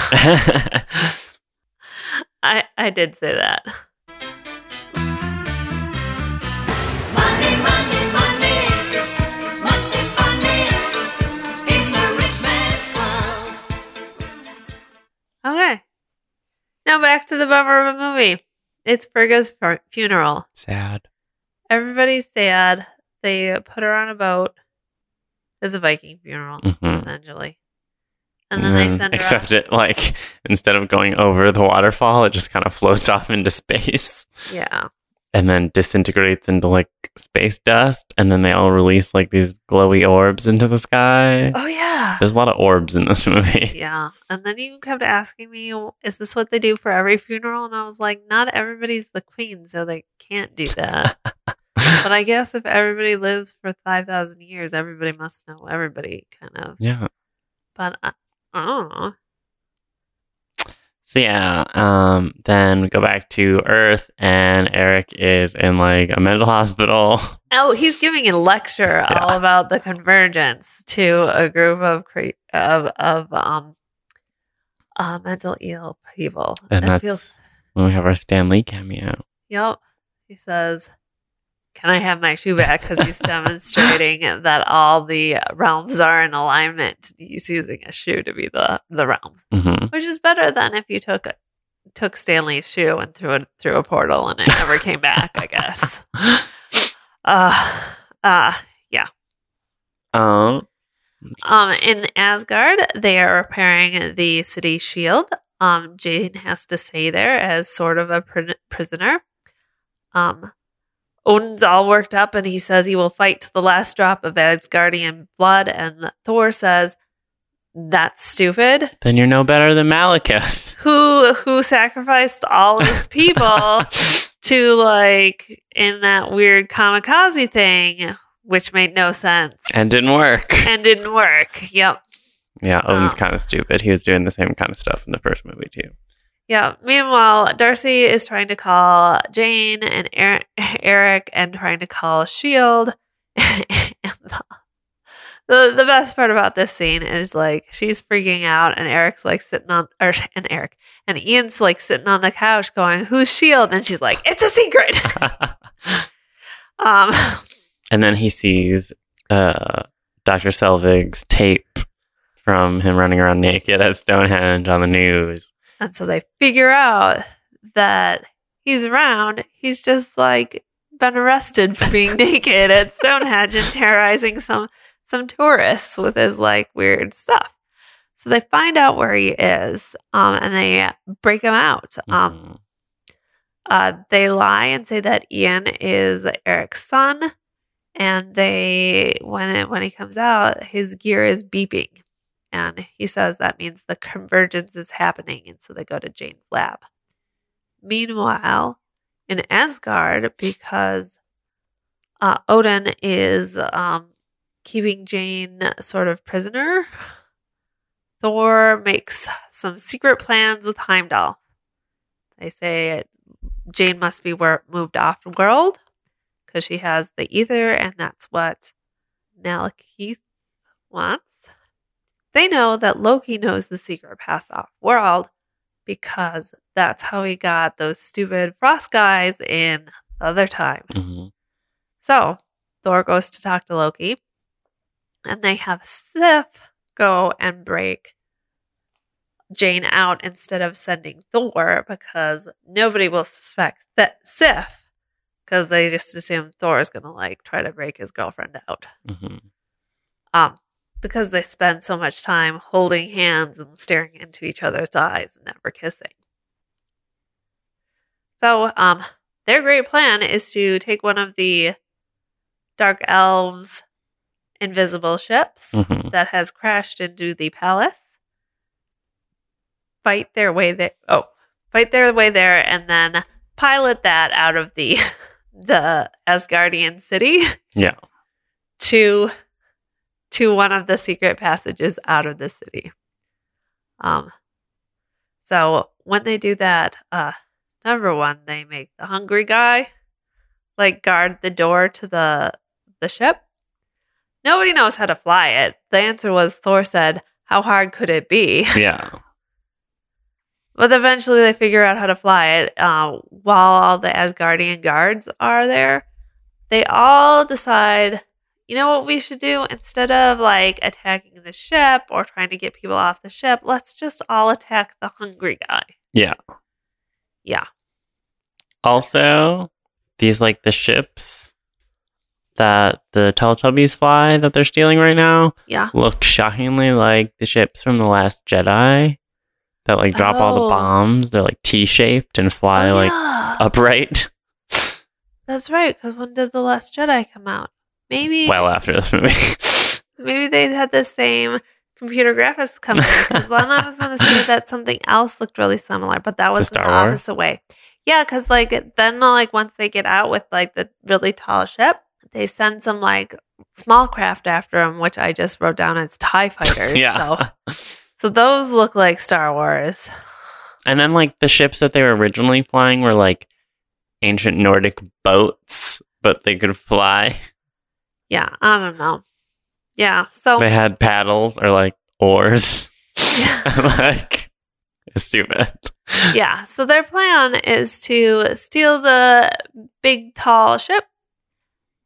S1: I I did say that.
S4: Money, money, money must be funny in the rich man's world.
S1: Okay. Now back to the bummer of a movie. It's Frigga's funeral.
S2: Sad.
S1: Everybody's sad. They put her on a boat. It's a Viking funeral,
S2: Mhm.
S1: essentially. And then they send her
S2: except it like instead of going over the waterfall, it just kind of floats off into space
S1: Yeah.
S2: and then disintegrates into like space dust, and then they all release like these glowy orbs into the sky.
S1: Oh yeah.
S2: There's a lot of orbs in this movie.
S1: Yeah. And then you kept asking me, is this what they do for every funeral? And I was like, not everybody's the queen, so they can't do that. But I guess if everybody lives for 5,000 years, everybody must know everybody, kind of.
S2: yeah.
S1: But I, I don't know.
S2: So yeah, um, then we go back to Earth, and Eric is in like a mental hospital.
S1: Oh, he's giving a lecture
S2: Yeah.
S1: all about the convergence to a group of cre- of of um uh, mental ill people.
S2: And
S1: It
S2: that's
S1: feels
S2: when we have our Stan Lee cameo.
S1: Yep. He says, Can I have my shoe back? Because he's demonstrating that all the realms are in alignment. He's using a shoe to be the, the realms,
S2: hmm
S1: which is better than if you took took Stan Lee's shoe and threw it through a portal and it never came back, I guess. Uh, uh, yeah.
S2: Um,
S1: Um, in Asgard, they are repairing the city shield. Um, Jane has to stay there as sort of a pr- prisoner. Um, Odin's all worked up and he says he will fight to the last drop of Asgardian blood. And Thor says, "That's stupid.
S2: then you're no better than Malekith.
S1: Who who sacrificed all his people to like in that weird kamikaze thing, which made no sense
S2: and didn't work.
S1: and didn't work. Yep."
S2: Yeah, Odin's uh.
S1: Oh.
S2: kind of stupid. He was doing the same kind of stuff in the first movie too.
S1: Yeah. Meanwhile, Darcy is trying to call Jane and Er- Eric and trying to call Shield. and the, the the best part about this scene is like she's freaking out and Eric's like sitting on or and Eric and Ian's like sitting on the couch going, "Who's Shield?" And she's like, "It's a secret." um.
S2: and then he sees uh, Dr. Selvig's tape from him running around naked at Stonehenge on the news.
S1: And so they figure out that he's around. He's just like been arrested for being naked at Stonehenge and terrorizing some some tourists with his like weird stuff. So they find out where he is, um, and they break him out. Um,
S2: Mhm.
S1: uh, they lie and say that Ian is Eric's son, and they when it, when he comes out, his gear is beeping, and he says that means the convergence is happening, and so they go to Jane's lab. Meanwhile, in Asgard, because uh, Odin is um, keeping Jane sort of prisoner, Thor makes some secret plans with Heimdall. They say Jane must be wor- moved off world because she has the ether, and that's what Malekith wants. They know that Loki knows the secret pass off world, because that's how he got those stupid frost guys in the other time.
S2: hmm
S1: So Thor goes to talk to Loki, and they have Sif go and break Jane out instead of sending Thor because nobody will suspect that Sif because they just assume Thor is gonna like try to break his girlfriend out.
S2: hmm
S1: Um, because they spend so much time holding hands and staring into each other's eyes and never kissing. So, um, their great plan is to take one of the Dark Elves' invisible ships
S2: hmm
S1: that has crashed into the palace, fight their way there. Oh, fight their way there, and then pilot that out of the the Asgardian city
S2: Yeah.
S1: to to one of the secret passages out of the city. Um so when they do that, uh number one, they make the hungry guy like guard the door to the the ship. Nobody knows how to fly it. The answer was Thor said, How hard could it be?
S2: Yeah.
S1: But eventually they figure out how to fly it. Uh, while all the Asgardian guards are there, they all decide, you know what we should do? Instead of like attacking the ship or trying to get people off the ship, let's just all attack the hungry guy.
S2: Yeah.
S1: Yeah.
S2: Also, these like the ships that the Teletubbies fly that they're stealing right now
S1: Yeah.
S2: look shockingly like the ships from the Last Jedi that like drop all
S1: Oh.
S2: the bombs. They're like T-shaped and fly
S1: Oh,
S2: like upright.
S1: That's right. Because when did The Last Jedi come out? Maybe.
S2: well after this movie.
S1: Maybe they had the same computer graphics company. Because then I was going to say that something else looked really similar, but that was the
S2: Wars?
S1: opposite way. Yeah, because like then like once they get out with like the really tall ship, they send some like small craft after them, which I just wrote down as Tie fighters.
S2: yeah.
S1: So, so those look like Star Wars.
S2: And then like the ships that they were originally flying were like ancient Nordic boats, but they could fly.
S1: Yeah, I don't know. Yeah, so
S2: They had paddles or like oars. like it's stupid.
S1: yeah, so their plan is to steal the big tall ship,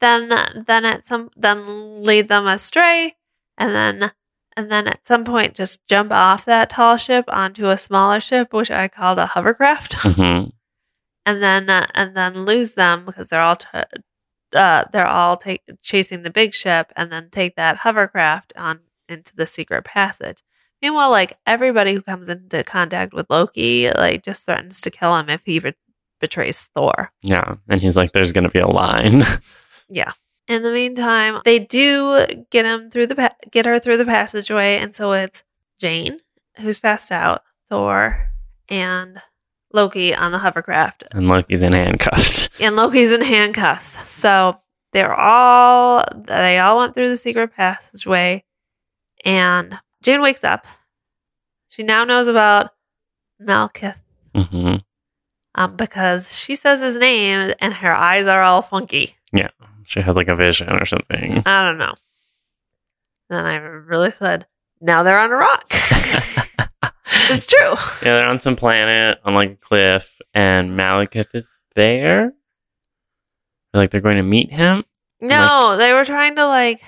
S1: then then at some then lead them astray, and then and then at some point just jump off that tall ship onto a smaller ship, which I called a hovercraft,
S2: hmm
S1: and then uh, and then lose them because they're all t- uh, they're all take, chasing the big ship, and then take that hovercraft on into the secret passage. Meanwhile, like everybody who comes into contact with Loki, like just threatens to kill him if he be- betrays Thor.
S2: Yeah. And he's like, there's gonna be a line.
S1: Yeah. In the meantime, they do get him through the pa- get her through the passageway, and so it's Jane who's passed out, Thor, and Loki on the hovercraft,
S2: and Loki's in handcuffs.
S1: and Loki's in handcuffs. So they're all they all went through the secret passageway, and Jane wakes up. She now knows about Malekith
S2: hmm
S1: um, because she says his name, and her eyes are all funky. Yeah.
S2: She had like a vision or something.
S1: I don't know. Then I really said, now they're on a rock. it's true.
S2: Yeah, they're on some planet on like a cliff, and Malekith is there. Like they're going to meet him.
S1: No, they were trying to like,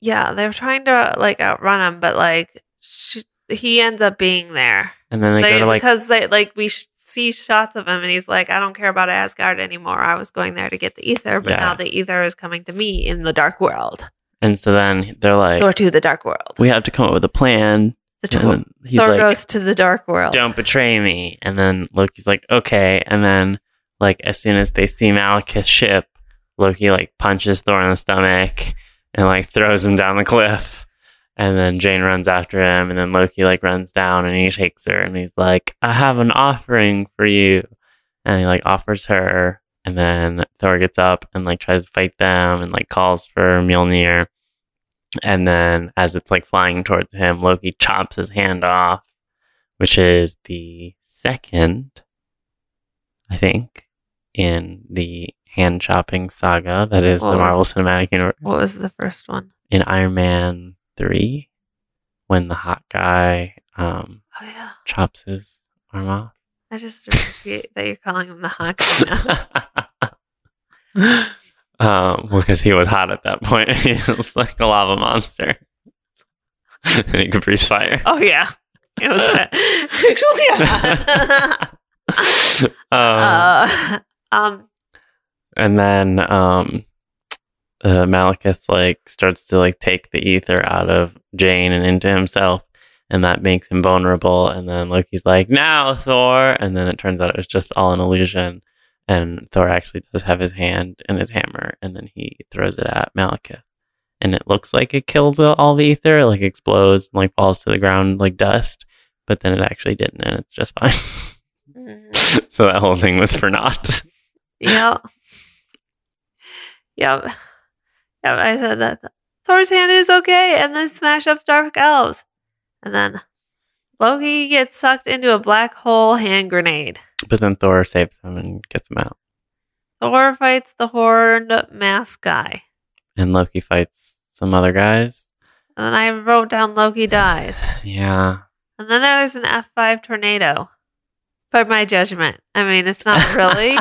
S1: yeah, they were trying to like outrun him, but like sh- he ends up being there.
S2: And then they,
S1: They-
S2: go to like
S1: because they like we sh- see shots of him, and he's like, I don't care about Asgard anymore. I was going there to get the ether, but
S2: Yeah.
S1: now the ether is coming to me in the dark world.
S2: and so then they're like
S1: Thor to the dark world.
S2: we have to come up with a plan.
S1: The
S2: he's
S1: Thor
S2: like
S1: goes to the dark world.
S2: don't betray me. And then Loki's like, okay. And then, like, as soon as they see Malekith's ship, Loki, like, punches Thor in the stomach and, like, throws him down the cliff. And then Jane runs after him. And then Loki, like, runs down and he takes her and he's like, I have an offering for you. And he, like, offers her. And then Thor gets up and, like, tries to fight them and, like, calls for Mjolnir. And then, as it's like flying towards him, Loki chops his hand off which is the second, I think, in the hand chopping saga that is
S1: What
S2: the
S1: was-
S2: Marvel Cinematic Universe.
S1: What was the first one?
S2: In Iron Man 3, when the hot guy, um,
S1: Oh yeah.
S2: chops his arm off.
S1: I just appreciate that you're calling him the hot guy now.
S2: um, because he was hot at that point. he was like a lava monster. and he could breathe fire.
S1: Oh yeah. It was actually hot.
S2: um,
S1: uh, um
S2: and then um, uh, Malekith like starts to like take the ether out of Jane and into himself, and that makes him vulnerable. And then Loki's like, "Now, Thor," and then it turns out it was just all an illusion. And Thor actually does have his hand and his hammer, and then he throws it at Malekith, and it looks like it killed all the ether, it, like explodes and like falls to the ground like dust, but then it actually didn't, and it's just fine.
S1: mhm.
S2: so that whole thing was for naught.
S1: Yep. Yep. Yep. I said that Thor's hand is okay, and then smash up dark elves. And then Loki gets sucked into a black hole hand grenade.
S2: But then Thor saves him and gets him out.
S1: Thor fights the horned mask guy.
S2: and Loki fights some other guys.
S1: And then I wrote down Loki dies.
S2: Yeah.
S1: And then there's an F5 tornado. By my judgment. I mean, it's not really.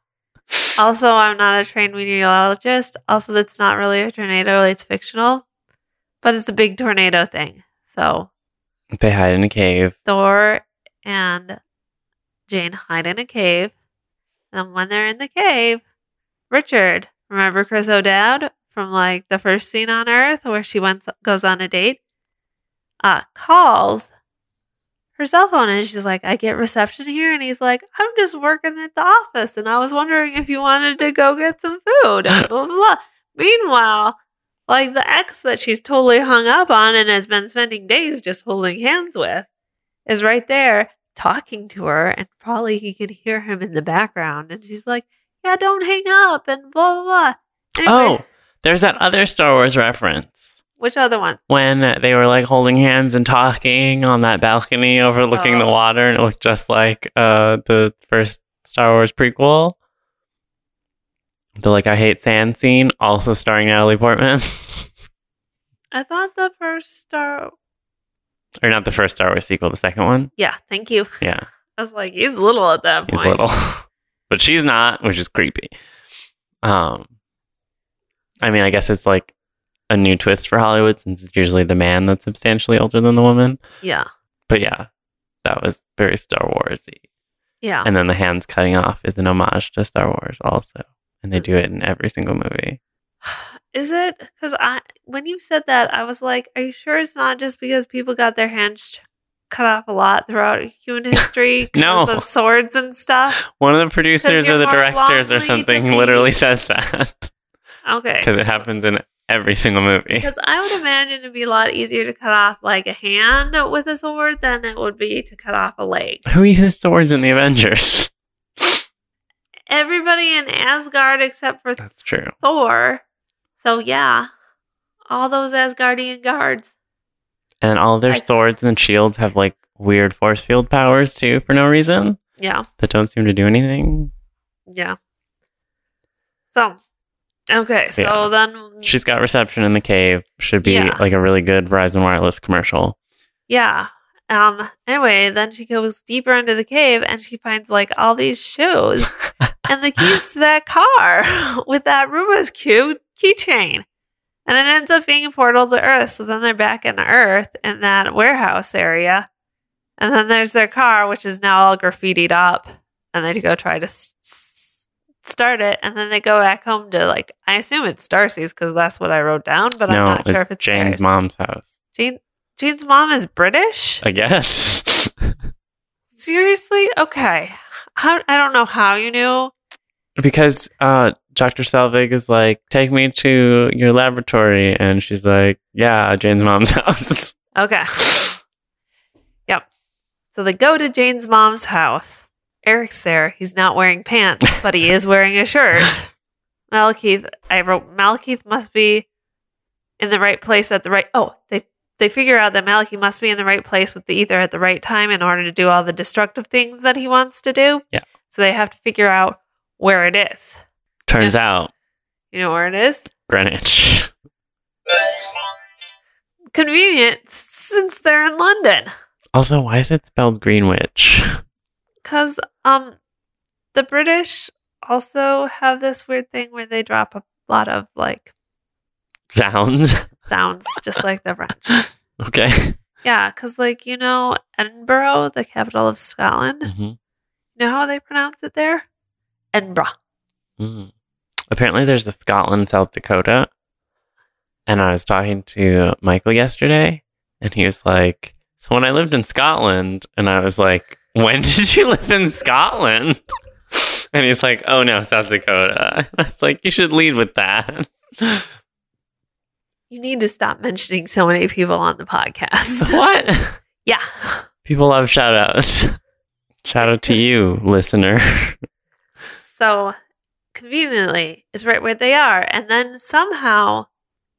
S1: also, I'm not a trained meteorologist. Also, that's not really a tornado, it's fictional. But it's a big tornado thing. So
S2: they hide in a cave.
S1: Thor and Jane hide in a cave. And when they're in the cave, Richard, remember Chris O'Dowd from like the first scene on Earth where she went goes on a date? Uh, calls her cell phone and she's like, I get reception here. And he's like, I'm just working at the office and I was wondering if you wanted to go get some food. Blah, blah, blah. Meanwhile, like the ex that she's totally hung up on and has been spending days just holding hands with is right there talking to her and probably he could hear him in the background and she's like yeah don't hang up and blah blah blah. Anyway,
S2: Oh, there's that other Star Wars reference.
S1: Which other one?
S2: When they were like holding hands and talking on that balcony overlooking the
S1: Oh.
S2: water, and it looked just like uh, the first Star Wars prequel. The like I hate sand scene, also starring Natalie Portman,
S1: i thought the first star
S2: or not the first Star Wars sequel, the second one.
S1: yeah thank you
S2: Yeah,
S1: i was like he's little at that point.
S2: he's little, but she's not, which is creepy. Um, I mean, I guess it's like a new twist for Hollywood since it's usually the man that's substantially older than the woman.
S1: yeah
S2: But yeah, that was very Star Warsy.
S1: yeah
S2: And then the hands cutting off is an homage to Star Wars also. And they do it in every single movie.
S1: Is it because i when you said that i was like are you sure it's not just because people got their hands ch- cut off a lot throughout human history
S2: No.
S1: because of swords and stuff
S2: One of the producers or the directors or something literally says that
S1: okay
S2: because it happens in every single movie.
S1: Because I would imagine it'd be a lot easier to cut off like a hand with a sword than it would be to cut off a leg.
S2: Who uses swords in the Avengers?
S1: Everybody in Asgard except for
S2: That's true.
S1: Thor. So yeah, all those Asgardian guards.
S2: And all their
S1: I-
S2: swords and shields have like weird force field powers too for no reason
S1: Yeah,
S2: that don't seem to do anything.
S1: yeah. So, okay, so
S2: Yeah.
S1: then
S2: She's got reception in the cave. Should be
S1: Yeah.
S2: like a really good Verizon Wireless commercial.
S1: yeah. Um. Anyway, then she goes deeper into the cave and she finds like all these shoes and the keys to that car with that Rubik's cube keychain. And it ends up being a portal to Earth. So then they're back in Earth in that warehouse area. And then there's their car, which is now all graffitied up. And they go try to s- start it. And then they go back home to, like, I assume it's Darcy's because that's what I wrote down, but I'm not sure if it's
S2: Jane's
S1: theirs.
S2: mom's house.
S1: Jane, Jane's mom is British?
S2: I guess.
S1: Seriously? Okay. How, I don't know how you knew.
S2: Because uh Dr. Selvig is like, take me to your laboratory. And she's like, yeah, Jane's mom's house.
S1: Okay. yep. So they go to Jane's mom's house. Eric's there. He's not wearing pants, but he is wearing a shirt. Malekith, I wrote Malekith must be in the right place at the right. Oh, they they figure out that Malekith must be in the right place with the ether at the right time in order to do all the destructive things that he wants to do.
S2: Yeah.
S1: So they have to figure out where it is.
S2: Turns out,
S1: You know where it is?
S2: Greenwich.
S1: Convenient since they're in London.
S2: Also, why is it spelled Greenwich?
S1: Because um, the British also have this weird thing where they drop a lot of like
S2: Sounds.
S1: sounds, just like the French.
S2: okay.
S1: Yeah, because like you know, Edinburgh, the capital of Scotland.
S2: hmm
S1: You know how they pronounce it there? Edinburgh.
S2: Mm. Apparently, there's a Scotland, South Dakota. And I was talking to Michael yesterday, and he was like, So when I lived in Scotland, and I was like, When did you live in Scotland? And he's like, Oh no, South Dakota. I was like, You should lead with that.
S1: You need to stop mentioning so many people on the podcast.
S2: what?
S1: yeah.
S2: People love shout outs. Shout out to you, listener.
S1: So conveniently, it's right where they are. And then somehow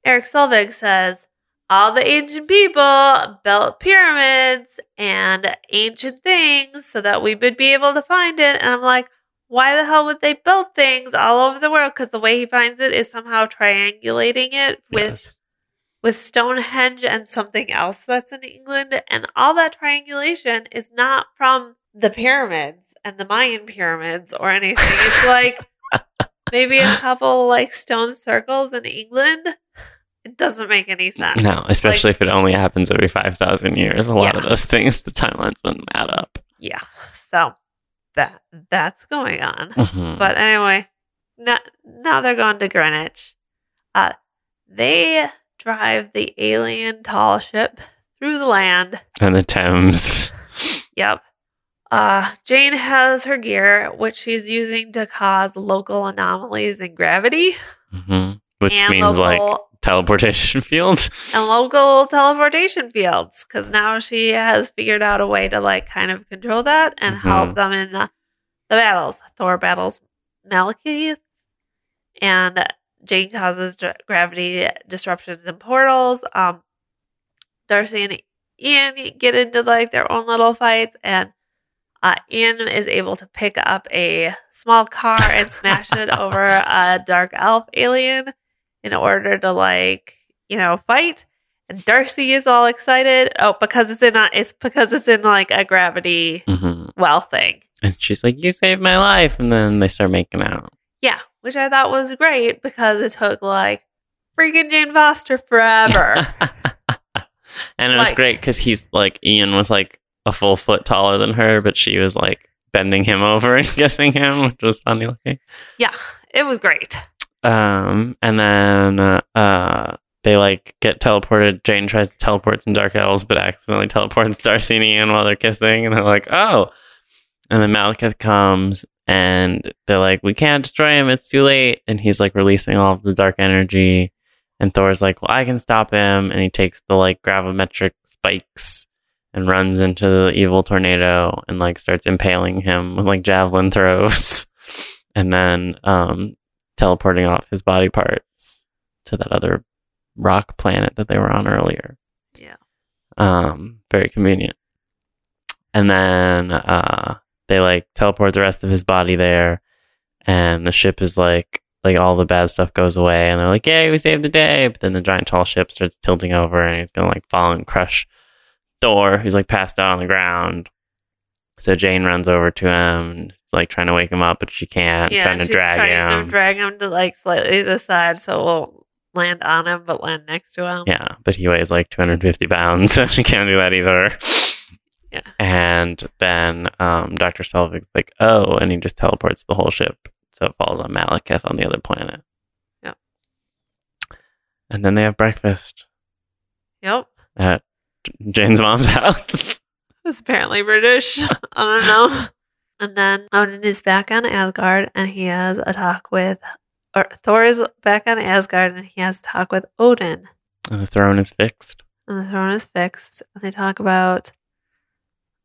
S1: Eric Selvig says, all the ancient people built pyramids and ancient things so that we would be able to find it. And I'm like, why the hell would they build things all over the world? Because the way he finds it is somehow triangulating it with
S2: Yes.
S1: with Stonehenge and something else that's in England. And all that triangulation is not from the pyramids and the Mayan pyramids or anything. It's like maybe a couple like stone circles in England. It doesn't make any sense.
S2: No, especially
S1: Like,
S2: if it only happens every 5,000 years. A lot
S1: Yeah.
S2: of those things, the timelines wouldn't add up.
S1: yeah. So that that's going on.
S2: Mhm.
S1: But anyway, now, now they're going to Greenwich. Uh, they drive the alien tall ship through the land.
S2: and the Thames.
S1: Yep. Uh, Jane has her gear, which she's using to cause local anomalies in gravity
S2: hmm Which
S1: and
S2: means like teleportation fields.
S1: and local teleportation fields. Because now she has figured out a way to like kind of control that and
S2: Mhm.
S1: help them in the, the battles. Thor battles Malekith, and Jane causes gravity disruptions and portals. Um, Darcy and Ian get into like their own little fights, and uh, Ian is able to pick up a small car and smash it over a dark elf alien in order to like you know fight. And Darcy is all excited. Oh, because it's in a, it's because it's in like a gravity
S2: hmm
S1: well thing.
S2: And she's like, You saved my life. And then they start making out.
S1: Yeah, which I thought was great because it took like freaking Jane Foster forever.
S2: and it was great because he's like, Ian was like a full foot taller than her, but she was like bending him over and kissing him, which was funny looking.
S1: yeah, it was great.
S2: Um, and then uh, uh, they like get teleported. Jane tries to teleport some dark elves, but accidentally teleports Darcy and Ian while they're kissing, and they're like, "Oh!" And then Malekith comes, and they're like, "We can't destroy him; it's too late." And he's like releasing all of the dark energy, and Thor's like, "Well, I can stop him," and he takes the like gravimetric spikes and runs into the evil tornado and like starts impaling him with like javelin throws, and then um teleporting off his body parts to that other rock planet that they were on earlier.
S1: Yeah.
S2: Um, very convenient. And then uh they like teleport the rest of his body there and the ship is like like all the bad stuff goes away and they're like, Yay, we saved the day but then the giant tall ship starts tilting over and he's gonna like fall and crush Thor, who's like passed out on the ground. So Jane runs over to him, like trying to wake him up, but she can't,
S1: yeah,
S2: trying to
S1: she's
S2: drag
S1: trying
S2: him.
S1: to drag him to like slightly to the side so it won't land on him but land next to him.
S2: Yeah, but he weighs like 250 pounds, so she can't do that either.
S1: Yeah.
S2: And then um, Dr. Selvig's like, oh, and he just teleports the whole ship. So it falls on Malekith on the other planet.
S1: Yep.
S2: And then they have breakfast
S1: Yep.
S2: at Jane's mom's house.
S1: It's apparently British. I don't know. And then Odin is back on Asgard and he has a talk with, or Thor is back on Asgard and he has a talk with Odin.
S2: and the throne is fixed.
S1: And the throne is fixed. And they talk about,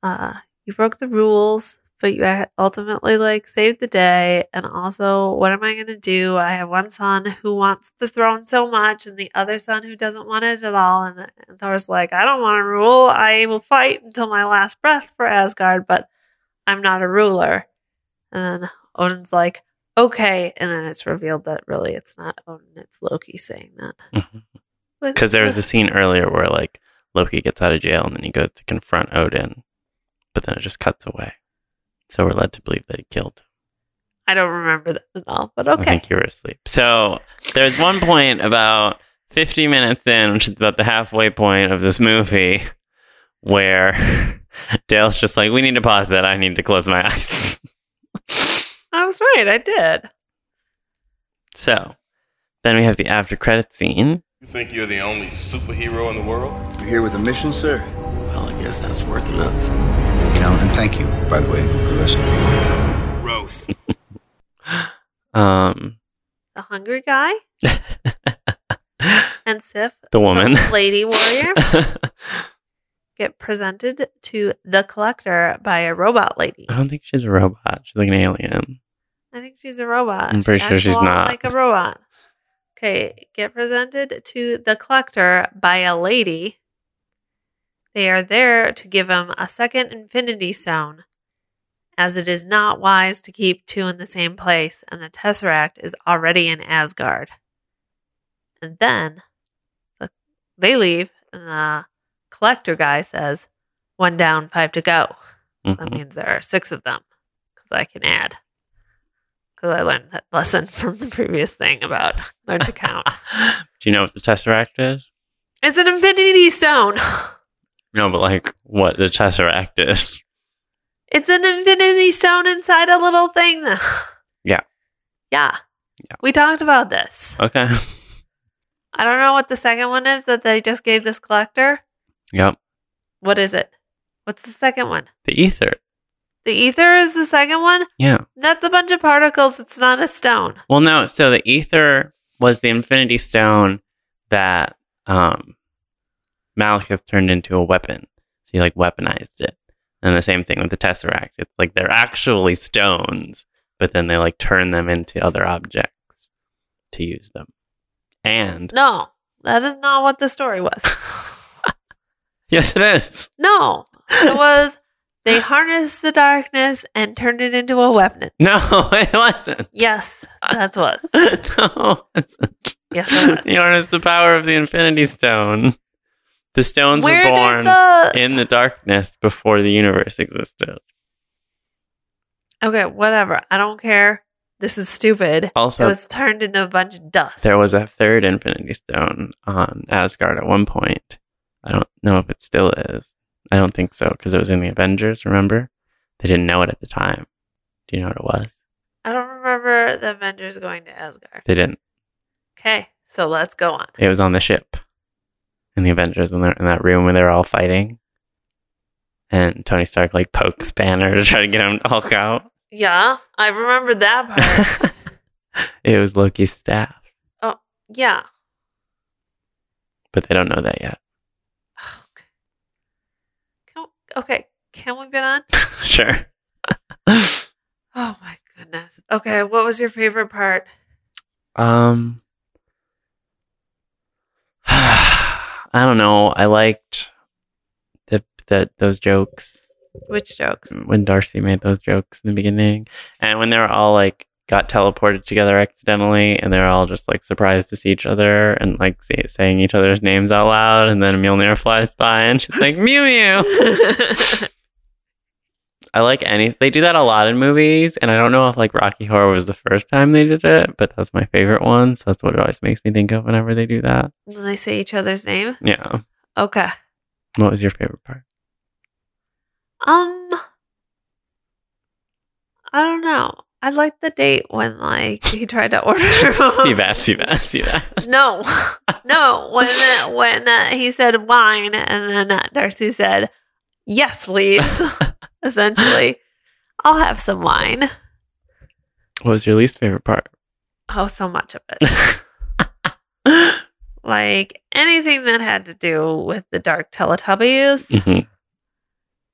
S1: uh, you broke the rules, but you ultimately like saved the day. And also, what am I going to do? I have one son who wants the throne so much, and the other son who doesn't want it at all. And, and Thor's like, I don't want to rule. I will fight until my last breath for Asgard, but I'm not a ruler. And then Odin's like, okay. And then it's revealed that really it's not Odin, it's Loki saying that.
S2: Mhm. Because there was a scene earlier where like Loki gets out of jail and then he goes to confront Odin, but then it just cuts away. So we're led to believe that he killed him.
S1: I don't remember that at all, but okay.
S2: I think you were asleep. So there's one point about 50 minutes in, which is about the halfway point of this movie, where Dale's just like, we need to pause that. I need to close my eyes.
S1: I was right. I did.
S2: so then we have the after credit scene.
S6: You think you're the only superhero in the world?
S5: You're here with a mission, sir?
S7: Well, I guess that's worth a look.
S5: You know, and thank you, by the way, for listening.
S7: Gross.
S2: Um,
S1: The hungry guy and Sif,
S2: the woman.
S1: the lady warrior, get presented to the collector by a robot lady.
S2: I don't think she's a robot. She's like an alien.
S1: I think she's a robot.
S2: I'm pretty
S1: She
S2: sure she's not.
S1: Like a robot. Okay, get presented to the collector by a lady. They are there to give him a second infinity stone, as it is not wise to keep two in the same place, and the Tesseract is already in Asgard. And then the, they leave, and the collector guy says, One down, five to go. That
S2: Mhm.
S1: means there are six of them because I can add. Because I learned that lesson from the previous thing about learn to count.
S2: Do you know what the Tesseract is?
S1: it's an infinity stone.
S2: No, but like what the Tesseract is.
S1: It's an infinity stone inside a little thing.
S2: Yeah.
S1: Yeah.
S2: Yeah.
S1: We talked about this.
S2: Okay.
S1: I don't know what the second one is that they just gave this collector.
S2: yep.
S1: What is it? What's the second one?
S2: The ether.
S1: The ether is the second one?
S2: Yeah.
S1: That's a bunch of particles. It's not a stone.
S2: Well, no. So the ether was the Infinity Stone that um, Malekith turned into a weapon. So he like weaponized it. And the same thing with the Tesseract. It's like they're actually stones, but then they like turn them into other objects to use them. And
S1: No, that is not what the story was.
S2: yes, it is.
S1: No, it was they harnessed the darkness and turned it into a weapon.
S2: No, it wasn't.
S1: Yes, that's what.
S2: no, it wasn't.
S1: Yes, it was.
S2: You harness the power of the Infinity Stone. The stones
S1: Where
S2: were born
S1: the
S2: in the darkness before the universe existed.
S1: okay, whatever. I don't care. This is stupid.
S2: Also,
S1: it was turned into a bunch of dust.
S2: there was a third Infinity Stone on Asgard at one point. I don't know if it still is. I don't think so because it was in the Avengers. Remember, they didn't know it at the time. Do you know what it was?
S1: I don't remember the Avengers going to Asgard.
S2: They didn't.
S1: Okay, so let's go on.
S2: It was on the ship in the Avengers in, the, in that room where they're all fighting. And Tony Stark like pokes Banner to try to get him to Hulk out.
S1: Yeah, I remember that part.
S2: it was Loki's staff, Oh,
S1: yeah.
S2: but they don't know that yet.
S1: Can, okay, can we get on?
S2: sure.
S1: Oh my goodness. Okay, what was your favorite part?
S2: Um, I don't know. I liked the the those jokes
S1: Which jokes?
S2: when Darcy made those jokes in the beginning, and when they were all like got teleported together accidentally, and they're all just like surprised to see each other and like say, saying each other's names out loud, and then Mjolnir flies by and she's like Mew Mew. I like any. They do that a lot in movies, and I don't know if like Rocky Horror was the first time they did it, but that's my favorite one. So that's what it always makes me think of whenever they do that.
S1: When they say each other's name?
S2: Yeah.
S1: Okay.
S2: What was your favorite part?
S1: Um, I don't know. I like the date when like he tried to order.
S2: see that, see that, see that.
S1: No, no. When uh, when uh, he said wine, and then uh, Darcy said, "Yes, please." Essentially, I'll have some wine.
S2: What was your least favorite part?
S1: Oh, so much of it. like anything that had to do with the Dark Teletubbies,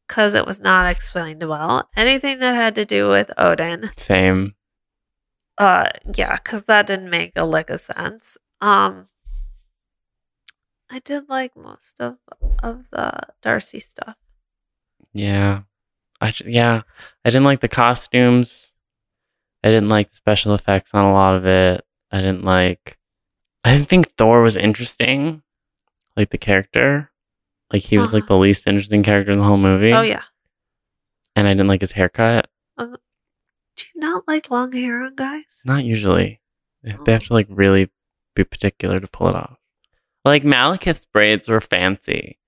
S1: because it was not explained well. Anything that had to do with Odin,
S2: Same.
S1: uh, yeah, because that didn't make a lick of sense. Um, I did like most of of the Darcy stuff.
S2: Yeah. I yeah. I didn't like the costumes. I didn't like the special effects on a lot of it. I didn't like. I didn't think Thor was interesting, like the character. Like he was
S1: Uh-huh.
S2: like the least interesting character in the whole movie.
S1: Oh yeah.
S2: And I didn't like his haircut.
S1: Do you not like long hair on guys?
S2: Not usually. They have to like really be particular to pull it off. Like Malekith's braids were fancy.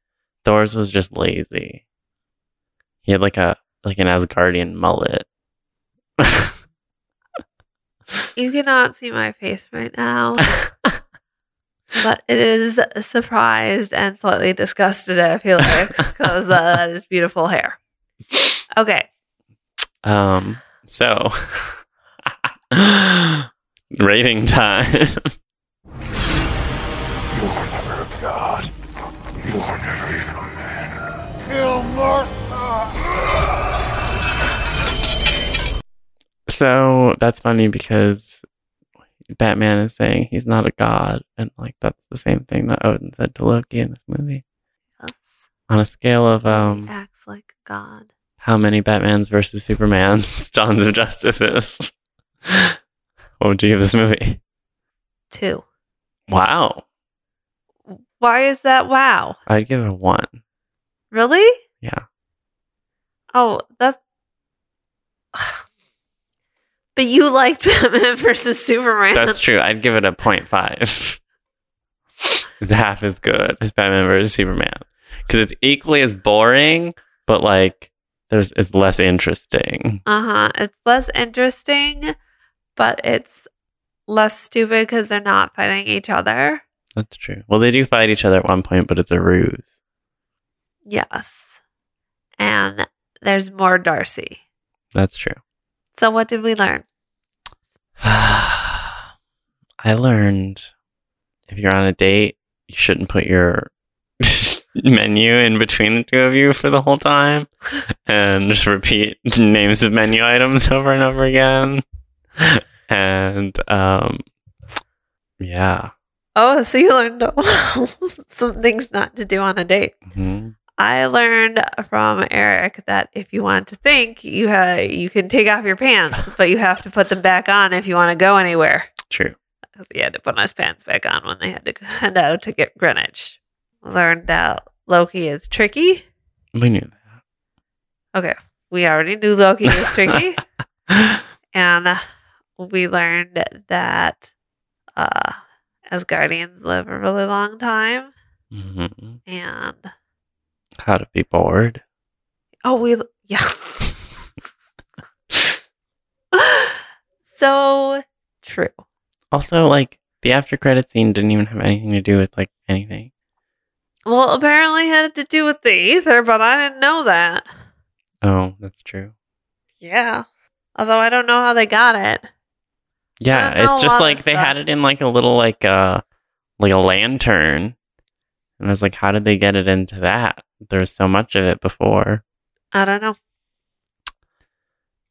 S2: Thor's was just lazy. He had like a like an Asgardian mullet.
S1: You cannot see my face right now, but it is surprised and slightly disgusted. I feel like because uh, that is beautiful hair. Okay,
S2: um so rating time.
S7: You were never a god. You were never even a man. Kill Martha!
S2: So that's funny because Batman is saying he's not a god, and like that's the same thing that Odin said to Loki in this movie.
S1: yes,
S2: On a scale of um, he
S1: acts like God.
S2: how many Batmans versus Supermans, Dawns of Justice is, what would you give this movie?
S1: Two.
S2: Wow,
S1: Why is that? Wow,
S2: I'd give it a one.
S1: really?
S2: Yeah,
S1: Oh, that's. But you liked Batman versus Superman.
S2: that's true. I'd give it a 0.5. it's half as good as Batman versus Superman because it's equally as boring, but like there's it's less interesting.
S1: Uh huh. It's less interesting, but it's less stupid because they're not fighting each other.
S2: That's true. Well, they do fight each other at one point, but it's a ruse.
S1: Yes. And there's more Darcy.
S2: That's true.
S1: So, what did we learn?
S2: I learned if you're on a date, you shouldn't put your menu in between the two of you for the whole time and just repeat names of menu items over and over again. And um yeah.
S1: Oh, so you learned some things not to do on a date.
S2: Mhm.
S1: I learned from Erik that if you want to think, you ha- you can take off your pants, but you have to put them back on if you want to go anywhere.
S2: True.
S1: because he had to put his pants back on when they had to head out to get Greenwich. Learned that Loki is tricky.
S2: We knew that.
S1: Okay, we already knew Loki was tricky, and uh, we learned that uh, Asgardians live a really long time,
S2: Mhm.
S1: and
S2: How to be bored.
S1: oh, we yeah. so true.
S2: Also, like the after credit scene didn't even have anything to do with like anything.
S1: Well, apparently it had to do with the ether, but I didn't know that.
S2: Oh, that's true.
S1: Yeah. Although I don't know how they got it.
S2: Yeah,
S1: I don't know
S2: it's just like they
S1: stuff.
S2: had it in like a little like uh like a lantern. And I was like, how did they get it into that? There's so much of it before.
S1: I don't know.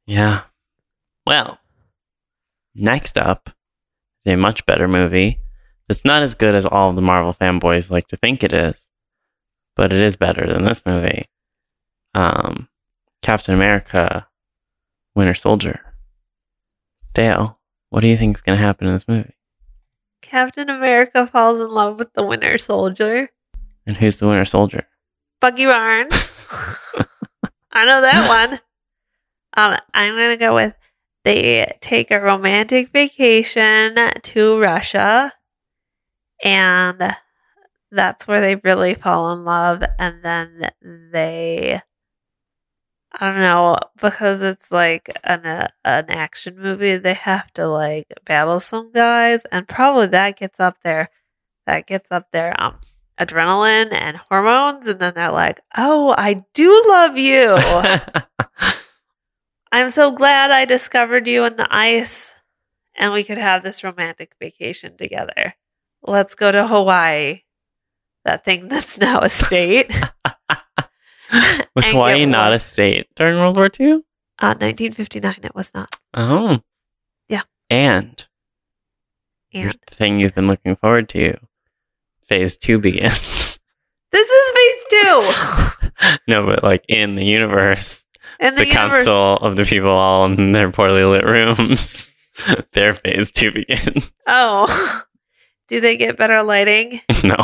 S2: Yeah. Well, next up is a much better movie. It's not as good as all the Marvel fanboys like to think it is, but it is better than this movie. Um, Captain America, Winter Soldier. Dale, what do you think is going to happen in this movie?
S1: Captain America falls in love with the Winter Soldier.
S2: And who's the Winter Soldier?
S1: Bucky Barnes. I know that one. Um, I'm gonna go with they take a romantic vacation to Russia, and that's where they really fall in love. And then they, I don't know, because it's like an uh, an action movie, they have to like battle some guys, and probably that gets up there. That gets up there. Um, adrenaline and hormones, and then they're like, "Oh, I do love you." I'm so glad I discovered you in the ice and we could have this romantic vacation together. Let's go to Hawaii. That thing that's now a state.
S2: Was Hawaii not a state during World War II?
S1: Uh, 1959, it was not.
S2: Oh.
S1: Yeah.
S2: And
S1: And
S2: thing you've been looking forward to, phase two begins.
S1: this is phase two
S2: no, but like in the universe,
S1: in
S2: the,
S1: the, universe.
S2: council of the people all in their poorly lit rooms, their phase two begins.
S1: Oh, do they get better lighting?
S2: no.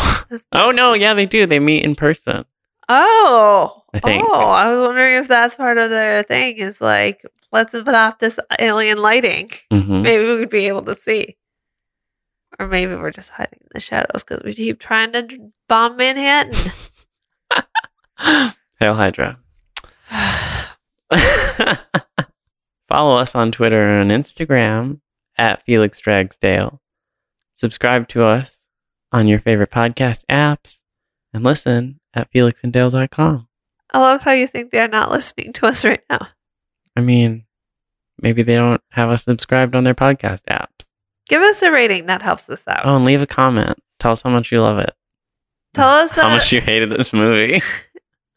S2: Oh no, yeah, they do. They meet in person.
S1: Oh,
S2: I think.
S1: oh, I was wondering if that's part of their thing. Is like let's put off this alien lighting.
S2: hmm
S1: Maybe we would be able to see, or maybe we're just hiding in the shadows because we keep trying to bomb Manhattan.
S2: Hail Hydra. Follow us on Twitter and Instagram at Felix Drags Dale. Subscribe to us on your favorite podcast apps and listen at felixanddale.com.
S1: I love how you think they're not listening to us right now.
S2: I mean, maybe they don't have us subscribed on their podcast apps.
S1: Give us a rating. That helps us out.
S2: Oh, and leave a comment. Tell us how much you love it.
S1: Tell us
S2: How much you hated this movie.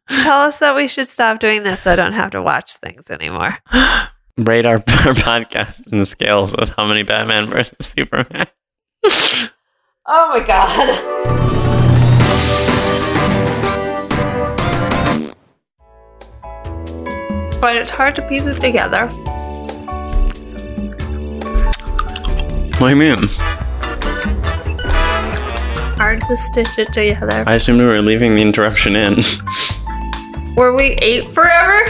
S1: tell us that we should stop doing this so I don't have to watch things anymore.
S2: Rate our, our podcast in the scales of how many Batman versus Superman.
S1: Oh my god. But it's hard to piece it together.
S2: What do you mean?
S1: It's Hard to stitch it together.
S2: I assumed we were leaving the interruption in.
S1: Were we eight forever?